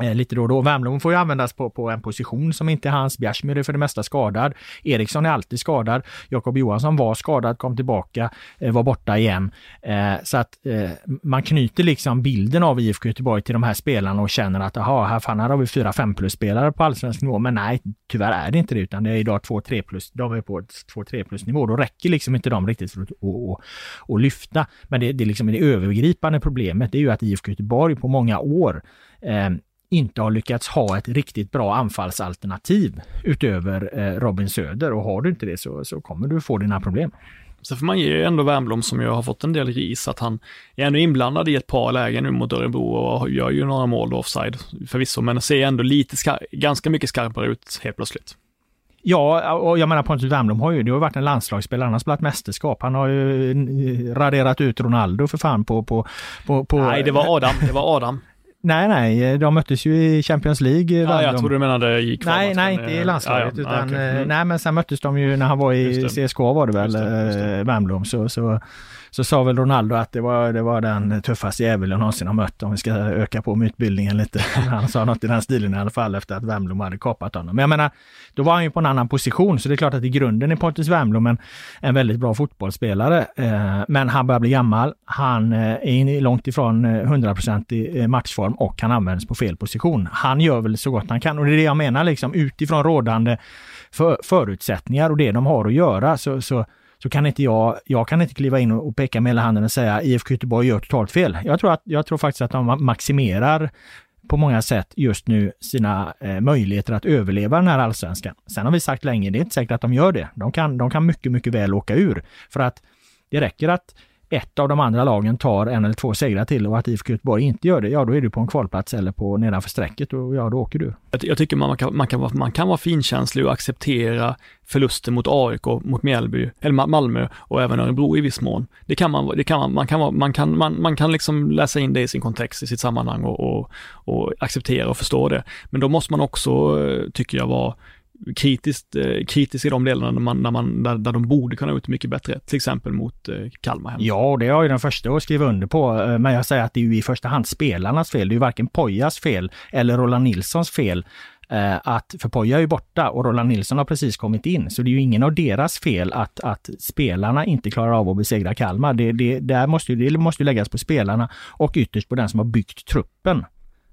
Eh, lite då och då. Wernbloom får ju användas på, på en position som inte är hans. Bjärsmyr är för det mesta skadad. Eriksson är alltid skadad. Jakob Johansson var skadad, kom tillbaka, eh, var borta igen. Eh, så att eh, man knyter liksom bilden av IFK Göteborg till de här spelarna och känner att aha, här, fan, här har vi fyra 5 plus spelare på allsvensk nivå. Men nej, tyvärr är det inte det, utan det är idag 2-3 plus. De är på 2-3 plus nivå. Då räcker liksom inte de riktigt för att och, och, och lyfta. Men det, det, liksom det övergripande problemet det är ju att IFK Göteborg på många år eh, inte har lyckats ha ett riktigt bra anfallsalternativ utöver eh, Robin Söder och har du inte det så, så kommer du få dina problem. Så får man ge ändå Wernbloom som ju har fått en del ris att han är ändå inblandad i ett par lägen nu mot Örebro och gör ju några mål offside förvisso, men ser ändå lite ganska mycket skarpare ut helt plötsligt. Ja, och jag menar Pontus Wernbloom har ju, det har varit en landslagsspelare, han har spelat mästerskap. Han har ju raderat ut Ronaldo för fan på... på, på, på Nej, det var Adam. Det var Adam. Nej, nej, de möttes ju i Champions League. Ja, jag trodde du menade i Nej, nej, inte i landslaget. Ja, ja. utan, okay. mm. Nej, men sen möttes de ju när han var i CSKA var det väl, Wernbloom. Så, så så sa väl Ronaldo att det var, det var den tuffaste djävulen jag någonsin har mött om vi ska öka på utbildningen lite. Han sa något i den stilen i alla fall efter att Wernbloom hade kapat honom. Men jag menar, då var han ju på en annan position så det är klart att i grunden är Pontus Wernbloom en, en väldigt bra fotbollsspelare. Eh, men han börjar bli gammal. Han eh, är långt ifrån eh, 100% i matchform och han används på fel position. Han gör väl så gott han kan och det är det jag menar liksom utifrån rådande för, förutsättningar och det de har att göra så, så så kan inte jag, jag kan inte kliva in och peka med hela handen och säga IFK Göteborg gör totalt fel. Jag tror, att, jag tror faktiskt att de maximerar på många sätt just nu sina eh, möjligheter att överleva den här allsvenskan. Sen har vi sagt länge, det är inte säkert att de gör det. De kan, de kan mycket, mycket väl åka ur. För att det räcker att ett av de andra lagen tar en eller två segrar till och att IFK Göteborg inte gör det, ja då är du på en kvalplats eller på nedanför strecket och ja, då åker du. Jag tycker man kan, man kan, vara, man kan vara finkänslig och acceptera förluster mot AIK, mot Mjällby, eller Malmö och även Örebro i viss mån. Det kan man, det kan man, man kan, vara, man kan, man, man kan liksom läsa in det i sin kontext, i sitt sammanhang och, och, och acceptera och förstå det. Men då måste man också, eh, tycker jag, vara kritiskt, eh, kritisk i de delarna när man, när man, där, där de borde kunna ut mycket bättre, till exempel mot eh, Kalmar. Hem. Ja, det är jag den första att skriva under på. Eh, men jag säger att det är ju i första hand spelarnas fel. Det är ju varken Pojas fel eller Roland Nilssons fel att, för Poja är ju borta och Roland Nilsson har precis kommit in. Så det är ju ingen av deras fel att, att spelarna inte klarar av att besegra Kalmar. Det, det, där måste, det måste läggas på spelarna och ytterst på den som har byggt truppen.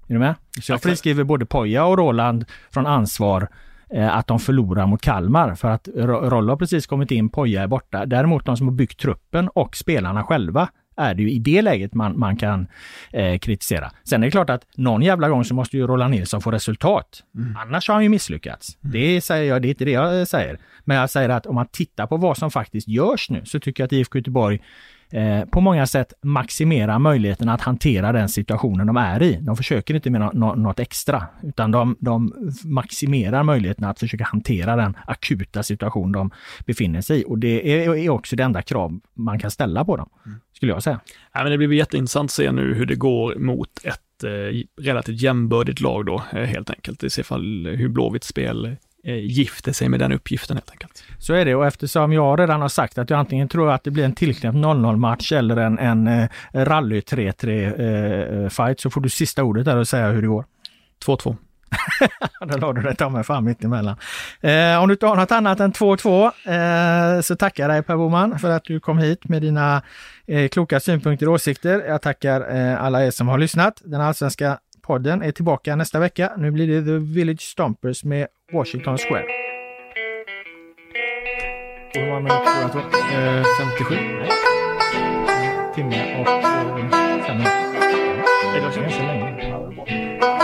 Är du med? Så jag friskriver både Poja och Roland från ansvar Eh, att de förlorar mot Kalmar för att Rollo har precis kommit in, Poja är borta. Däremot de som har byggt truppen och spelarna själva är det ju i det läget man, man kan eh, kritisera. Sen är det klart att någon jävla gång så måste ju Roland Nilsson få resultat. Mm. Annars har han ju misslyckats. Mm. Det säger jag, det är inte det jag säger. Men jag säger att om man tittar på vad som faktiskt görs nu så tycker jag att IFK Göteborg eh, på många sätt maximera möjligheten att hantera den situationen de är i. De försöker inte med no något extra, utan de, de maximerar möjligheten att försöka hantera den akuta situation de befinner sig i. Och det är, är också det enda krav man kan ställa på dem, mm. skulle jag säga. Ja, men det blir jätteintressant att se nu hur det går mot ett eh, relativt jämbördigt lag då, eh, helt enkelt. I så fall hur Blåvitts spel Eh, gifter sig med den uppgiften helt enkelt. Så är det och eftersom jag redan har sagt att jag antingen tror att det blir en tillknäppt 0-0 match eller en, en eh, rally 3-3 eh, fight så får du sista ordet där och säga hur det går. 2-2. Då la du det ta mig fan mitt emellan. Eh, om du inte har något annat än 2-2 eh, så tackar jag dig Per Boman för att du kom hit med dina eh, kloka synpunkter och åsikter. Jag tackar eh, alla er som har lyssnat. Den allsvenska podden är tillbaka nästa vecka. Nu blir det The Village Stompers med Washington Square. Och hur många minuter tror du att det var? 57? Nej. Timme och eh, fem minuter. Det är ganska länge. Ja, det var bra.